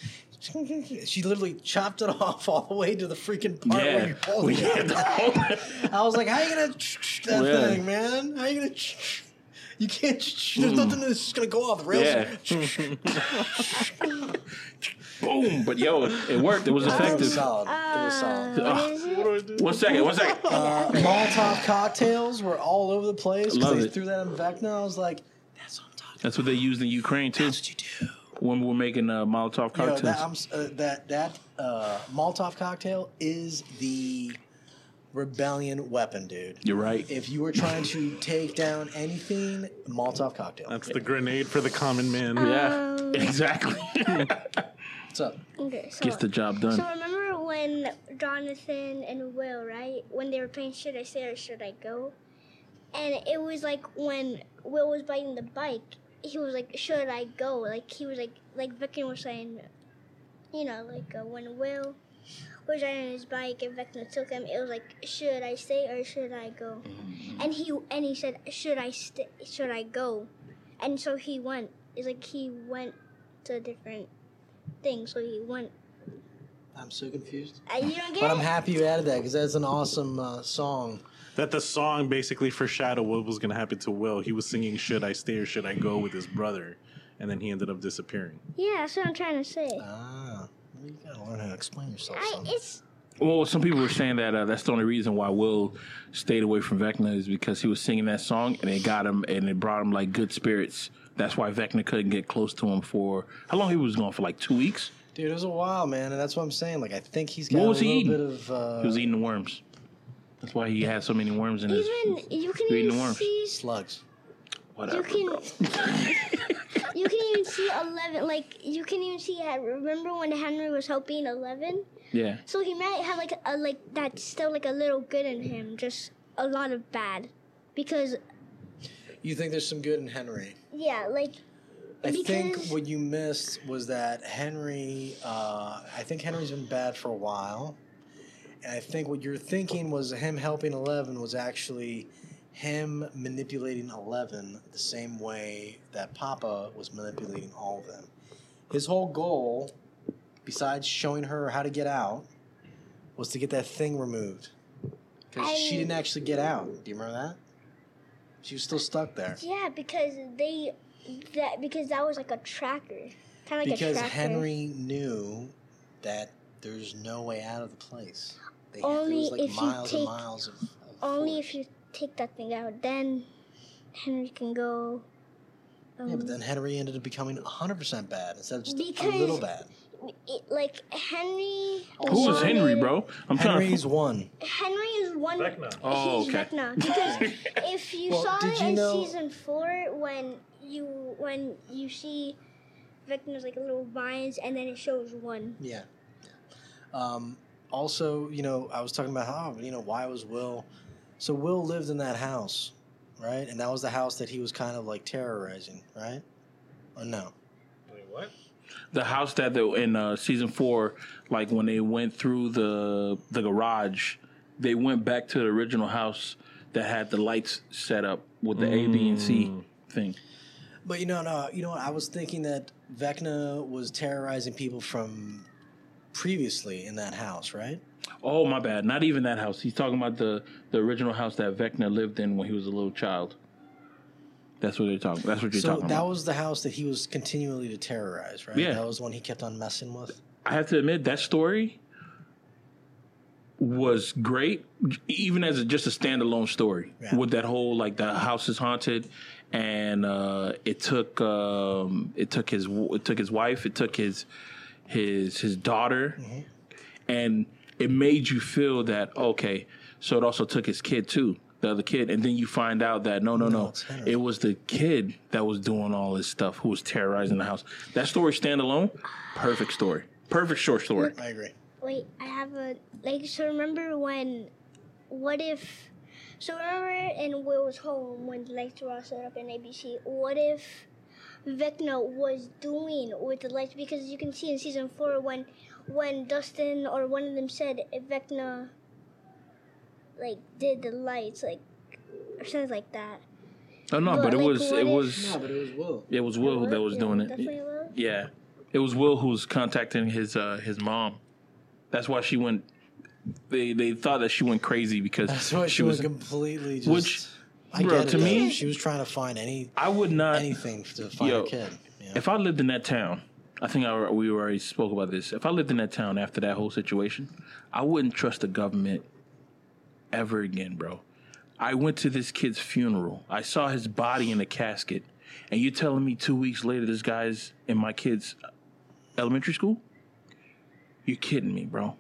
She literally chopped it off all the way to the freaking part where yeah. you hold We it. had to hold it. I was like, how you gonna that Yeah. thing, man? How you gonna? You can't. There's nothing that's just gonna go off the rails. Yeah. Boom! But yo, it worked. It was It was effective. solid. it was solid. Uh, what is it? One second. One second. Uh, Molotov cocktails were all over the place. 'cause Love they it. threw that in Vecna. I was like, that's what I'm talking That's what they used in Ukraine too. That's what you do. When we were making uh, Molotov Yo, cocktails. that, I'm, uh, that that uh, Molotov cocktail is the rebellion weapon, dude. You're right. If you were trying to take down anything, Molotov cocktail. That's the grenade for the common man. yeah, Um, exactly. What's up? Okay, so, Gets the job done. so done. remember when Jonathan and Will, right? When they were playing Should I Stay or Should I Go? And it was like when Will was biting the bike, he was like, Should I go? Like he was like, like Vecna was saying, you know, like uh, when Will was riding his bike and Vecna took him, it was like, Should I stay or should I go? And he and he said, Should I stay? Should I go? And so he went. It's like he went to a different thing. So he went. I'm so confused. Uh, you don't get But I'm happy you added that because that's an awesome uh, song. That the song basically foreshadowed what was going to happen to Will. He was singing "Should I Stay or Should I Go" with his brother, and then he ended up disappearing. Yeah, that's what I'm trying to say. Ah, well, you gotta learn how to explain yourself. I, son. it's Well, some people were saying that uh, that's the only reason why Will stayed away from Vecna is because he was singing that song and it got him and it brought him like good spirits. That's why Vecna couldn't get close to him for how long he was gone for like two weeks. Dude, it was a while, man, and that's what I'm saying. Like, I think he's got What was a he little eating? bit of. Uh, He was eating the worms. That's why he had so many worms in his. even you can You're even worms. see slugs. Whatever, you bro. can you can even see Eleven. Like you can even see. uh, Remember when Henry was helping Eleven? Yeah. So he might have like a like that's still like a little good in him, just a lot of bad, because You think there's some good in Henry? yeah, like I think what you missed was that Henry. Uh, I think Henry's been bad for a while, and I think what you're thinking was him helping Eleven was actually him manipulating Eleven the same way that Papa was manipulating all of them. His whole goal, besides showing her how to get out, was to get that thing removed. Because she didn't actually get out. Do you remember that? She was still stuck there. yeah, because they that because that was like a tracker, kind of like a because tracker. Henry knew that there's no way out of the place. They, Only there was like if you miles take- and miles of. of Only if you take that thing out, then Henry can go. Um, Yeah, but then Henry ended up becoming 100% bad instead of just a little bad. it, like Henry. Who was Henry, bro? I'm trying Henry's trying one. Henry is one. Vecna. Oh, he's okay. Vecna. Because if you Well, saw it you in know- season four, when you when you see Vecna's like little vines, and then it shows one. Yeah. yeah. Um, also, you know, I was talking about how, you know, why was Will. So Will lived in that house, right? And that was the house that he was kind of like terrorizing, right? Or no? Wait, what? the house that they, in uh, season four, like when they went through the the garage, they went back to the original house that had the lights set up with the A, B, and C thing. But you know, no, you know what? I was thinking that Vecna was terrorizing people from previously in that house, right? Oh my bad, not even that house. He's talking about the the original house that Vecna lived in when he was a little child. That's what they're talking. That's what you're so talking So that about. was the house that he was continually to terrorize, right? Yeah. That was one he kept on messing with. I have to admit that story was great, even as a, just a standalone story. Yeah. With that whole like the house is haunted, and uh, it took um, it took his it took his wife, it took his his his daughter, and it made you feel that okay. So it also took his kid too, the other kid, and then you find out that no, no, No, no, it was the kid that was doing all this stuff, who was terrorizing the house. That story standalone, perfect story, perfect short story. I agree. Wait, I have a like. So remember when? What if? So remember in Will's home when the lights were all set up in ABC. What if Vecna was doing with the lights? Because you can see in season four when when Dustin or one of them said if Vecna like did the lights like or something like that. Oh no, But, but it like, was what it if- was but it was Will. it was Will that was Yeah, doing Definitely it. Will. Yeah, it was Will who was contacting his uh, his mom. That's why she went. They they thought that she went crazy because That's why she, was was completely just. which I Bro, get it, to though. me- she was trying to find any I would not. anything to find Yo, her kid. you know? If I lived in that town, I think I, we already spoke about this. If I lived in that town after that whole situation, I wouldn't trust the government ever again, bro. I went to this kid's funeral. I saw his body in a casket, and you're telling me two weeks later this guy's in my kid's uh, elementary school? You're kidding me, bro.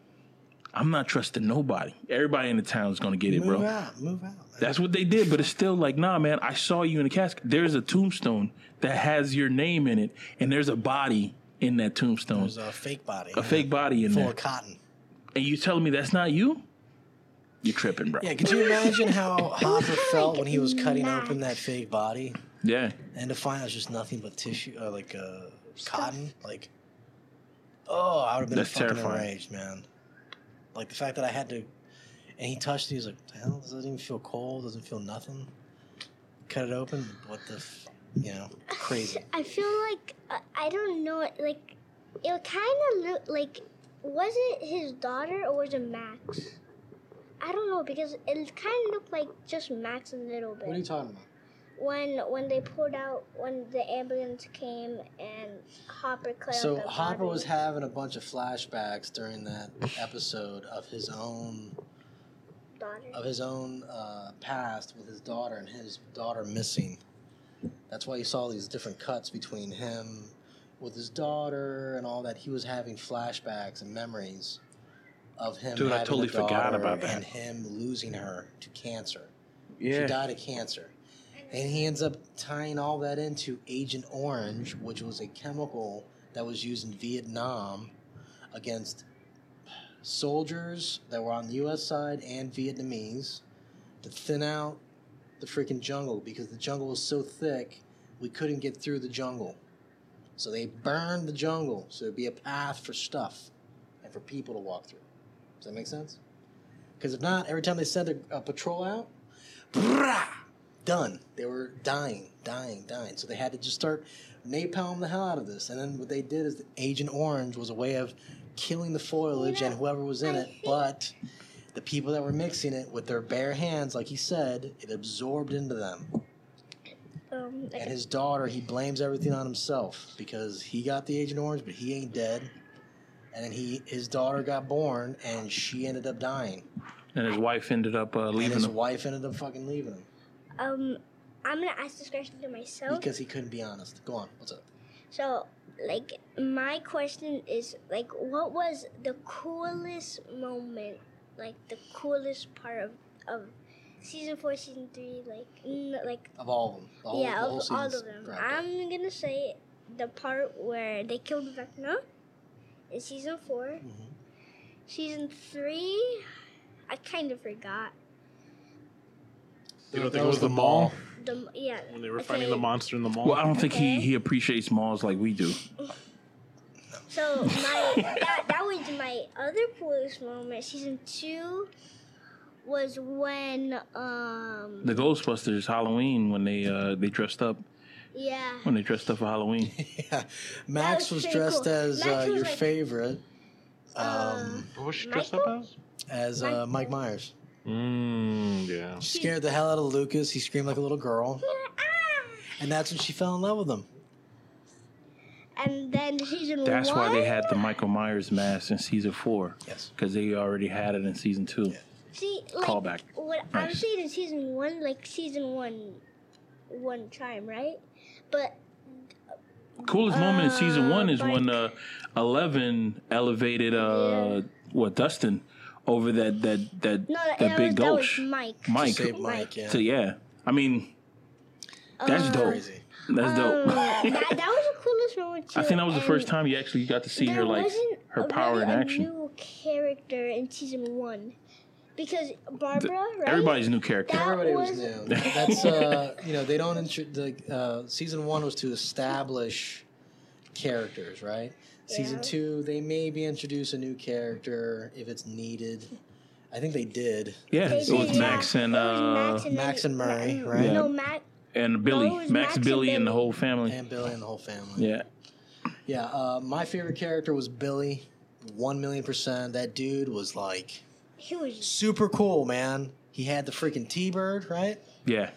I'm not trusting nobody. Everybody in the town is gonna get it, move bro. out, move out. That's what they did, but it's still like, nah, man. I saw you in a casket. There's a tombstone that has your name in it, and there's a body in that tombstone, There's a fake body. a fake body in full there. of cotton. And you telling me that's not you? You're tripping, bro. Yeah, could you imagine how Hopper felt when he was cutting open that fake body, Yeah. and to find out it's just nothing but tissue, uh, like uh, cotton? Like, oh, I would have been That's fucking terrifying. enraged, man. Like the fact that I had to, and he touched it. He was like, "The hell, doesn't even feel cold. Doesn't feel nothing." Cut it open. What the, f- you know, crazy. I feel like uh, I don't know. Like it kind of looked like was it his daughter or was it Max? I don't know because it kind of looked like just Max a little bit. What are you talking about? when when they pulled out when the ambulance came and Hopper cut So the Hopper body. was having a bunch of flashbacks during that episode of his own daughter. of his own uh, past with his daughter and his daughter missing. That's why you saw these different cuts between him with his daughter and all that. He was having flashbacks and memories of him Dude, I having totally a forgot daughter about that. and him losing her to cancer. Yeah. She died of cancer. And he ends up tying all that into Agent Orange, which was a chemical that was used in Vietnam against soldiers that were on the U.S. side and Vietnamese to thin out the freaking jungle because the jungle was so thick we couldn't get through the jungle. So they burned the jungle so there'd be a path for stuff and for people to walk through. Does that make sense? Because if not, every time they sent a, a patrol out, brah, done. They were dying, dying, dying. So they had to just start napalm the hell out of this. And then what they did is Agent Orange was a way of killing the foliage You and whoever was in I it. But the people that were mixing it with their bare hands, like he said, it absorbed into them. Um, And his daughter, he blames everything on himself because he got the Agent Orange, but he ain't dead. And then he, his daughter got born, and she ended up dying. And his wife ended up uh, And leaving his him. wife ended up fucking leaving him um, I'm gonna ask this question to myself. because he couldn't be honest. Go on, what's up? So, like, my question is, like, what was the coolest moment, like, the coolest part of, of season four, season three, like, n- like, Of all of them, the whole, yeah, the of all of them. wrapped. I'm gonna say the part where they killed Vecna in season 4 Mm-hmm. Season three, I kind of forgot. You don't think it was the mall The yeah. when they were okay, fighting the monster in the mall? Well, I don't think he, he appreciates malls like we do. So my that that was my other coolest moment. Season two was when um The Ghostbusters Halloween when they uh, they dressed up yeah when they dressed up for Halloween. yeah, Max was was dressed cool. as Max uh, your like- favorite, um, uh, What was she dressed up as? as uh, Mike Myers. Mm, yeah. She scared the hell out of Lucas. He screamed like a little girl, and that's when she fell in love with him. And then season That's one. why they had the Michael Myers mask in season four. Yes. Because they already had it in season two. Yeah. See, like, Callback. What I'm Nice. saying in season one, like season one, one time, right? But Coolest moment in season Uh, one is like- when uh, Eleven elevated uh, Yeah. what Dustin over that that that no, that that, big was, that was gulch. Mike. Mike. Save Mike. Yeah. So yeah, I mean that's Uh, dope. Crazy. That's dope. Um, that, that was the coolest moment too. I think that was the first time you actually got to see her like wasn't her a power really in a action. new character in season one because Barbara, right? Everybody's new character. That Everybody was was- new. That's uh, you know they don't intro the uh, season one was to establish characters, right? Season Yeah. two they maybe introduce a new character if it's needed. I think they did. yeah, They it did, was yeah. Max and It was uh, Max and, Max and Murray, no, right? No, Max. And Billy, No, Max, Max and Billy, and the whole family. And Billy and the whole family. Yeah, Yeah, uh, my favorite character was Billy. One million percent. That dude was like He was super cool, man. He had the freaking T-bird, right? yeah.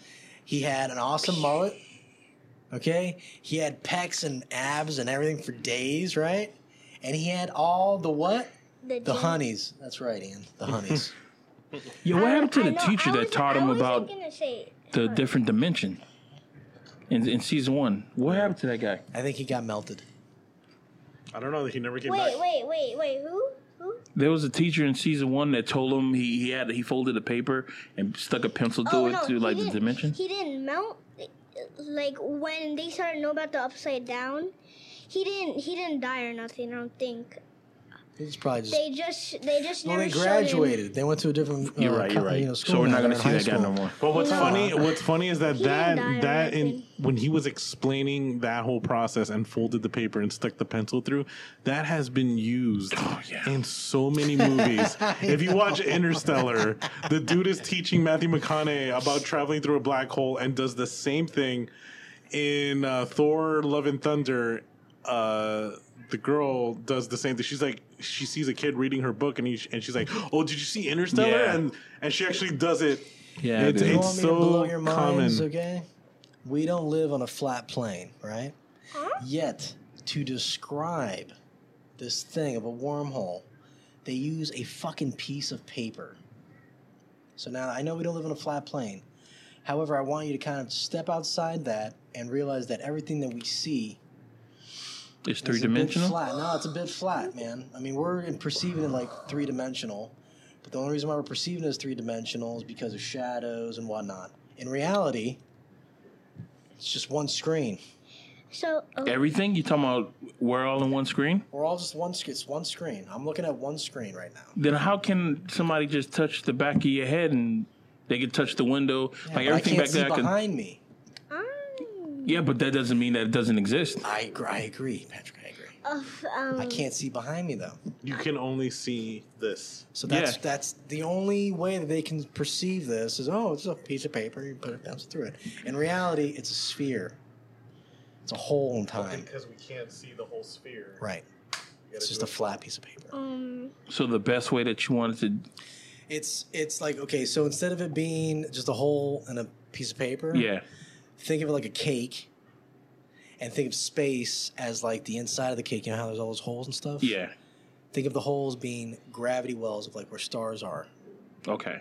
He had an awesome mullet. Okay, he had pecs and abs and everything for days, right? And he had all the what? The gym. honeys. That's right, Ian. The honeys. Yo, what happened to I the know- teacher that taught I him about gonna say the her. different dimension in, in season one? What happened to that guy? I think he got melted. I don't know. He never came Wait, back. wait, wait, wait. Wait. Who? Who? There was a teacher in season one that told him he, he had he folded a paper and stuck a pencil through Oh it no, to he like the didn't- dimension. He didn't melt. Like when they started to know about the upside down, he didn't. He didn't die or nothing. I don't think. He's probably just. They just. They just well, never they graduated. They went to a different. You're uh, right. You're right. You know, so we're not gonna see that guy school. no more. But what's No. funny? What's funny is that He that didn't die or that in anything. when he was explaining that whole process and folded the paper and stuck the pencil through, that has been used Oh, yeah. in so many movies. if you watch Interstellar, the dude is teaching Matthew McConaughey about traveling through a black hole and does the same thing in uh, Thor: Love and Thunder. Uh, the girl does the same thing. She's like, she sees a kid reading her book, and he, and she's like, "Oh, did you see Interstellar?" Yeah. And and she actually does it. Yeah, It's- You it's want me to blow so your common. minds, okay? We don't live on a flat plane, right? Huh? Yet, to describe this thing of a wormhole, they use a fucking piece of paper. So now I know we don't live on a flat plane. However, I want you to kind of step outside that and realize that everything that we see It's is three a bit dimensional. flat. No, it's a bit flat, man. I mean, we're in perceiving it like three dimensional, but the only reason why we're perceiving it as three dimensional is because of shadows and whatnot. In reality, it's just one screen. So. oh, Everything you talking about? We're all in one screen. We're all just one. sc- It's one screen. I'm looking at one screen right now. Then how can somebody just touch the back of your head and they can touch the window? Yeah, like but I everything can't back see there. I can, behind me. Yeah, but that doesn't mean that it doesn't exist. I agree, I agree, Patrick. I agree. of, um, I can't see behind me though. You can only see this. So that's Yeah. that's the only way that they can perceive this is oh, it's a piece of paper. You put it pencil through it. In reality, it's a sphere. It's a hole in time. Because we can't see the whole sphere. Right. It's just a flat piece of paper. Um. So the best way that you wanted to, It's it's like okay, so instead of it being just a hole in a piece of paper, yeah, think of it like a cake, and think of space as like the inside of the cake. You know how there's all those holes and stuff. yeah, Think of the holes being gravity wells of like where stars are. okay,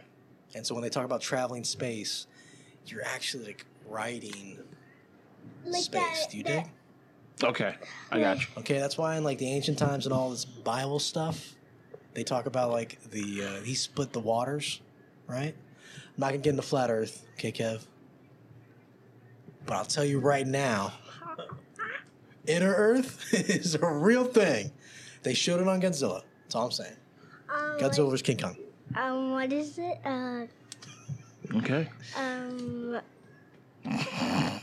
And so when they talk about traveling space, you're actually like riding Like space. that. Do you that- dig? okay. I got you. Okay, that's why in like the ancient times and all this Bible stuff, they talk about like the uh, he split the waters, right? I'm not gonna get into flat Earth, okay, Kev. But I'll tell you right now, inner Earth is a real thing. They showed it on Godzilla. That's all I'm saying. Um, Godzilla vs King Kong. Um. What is it? Uh. Okay. Um.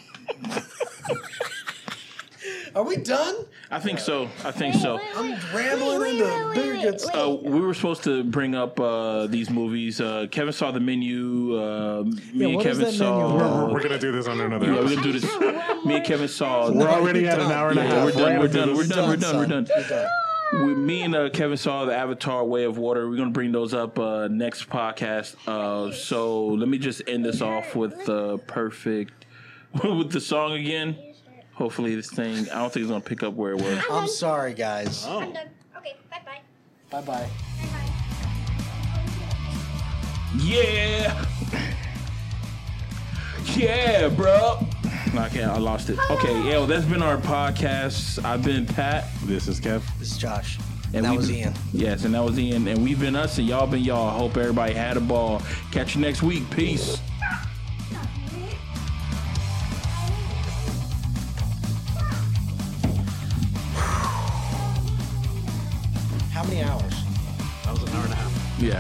Are we done? I think so. I think so. I'm rambling wait, into wait, wait, bigger wait, good stuff. Uh, we were supposed to bring up uh, these movies. Uh, Kevin saw the menu. Uh, me Yeah, and what is Kevin that saw. We're, we're, we're gonna do this on another. yeah, we're episode. gonna do this. Me and Kevin saw. We're already at an hour and a half. we're done. We're done. We're done. We're done. We're done. We're done. You're done. We, me and uh, Kevin saw the Avatar: Way of Water. We're gonna bring those up uh, next podcast. Uh, so let me just end this off with the perfect with the song again. Hopefully, this thing. I don't think it's gonna pick up where it was. I'm sorry, guys. Oh. I'm done. Okay. Bye bye. Bye bye. Yeah, yeah, bro. No, I can't. I lost it. Oh. Okay, yeah. Well, that's been our podcast. I've been Pat. This is Kev. This is Josh. And And that we- was Ian. Yes, and that was Ian. And we've been us, and y'all been y'all. Hope everybody had a ball. Catch you next week. Peace. Many hours? That was an hour and a half. Yeah.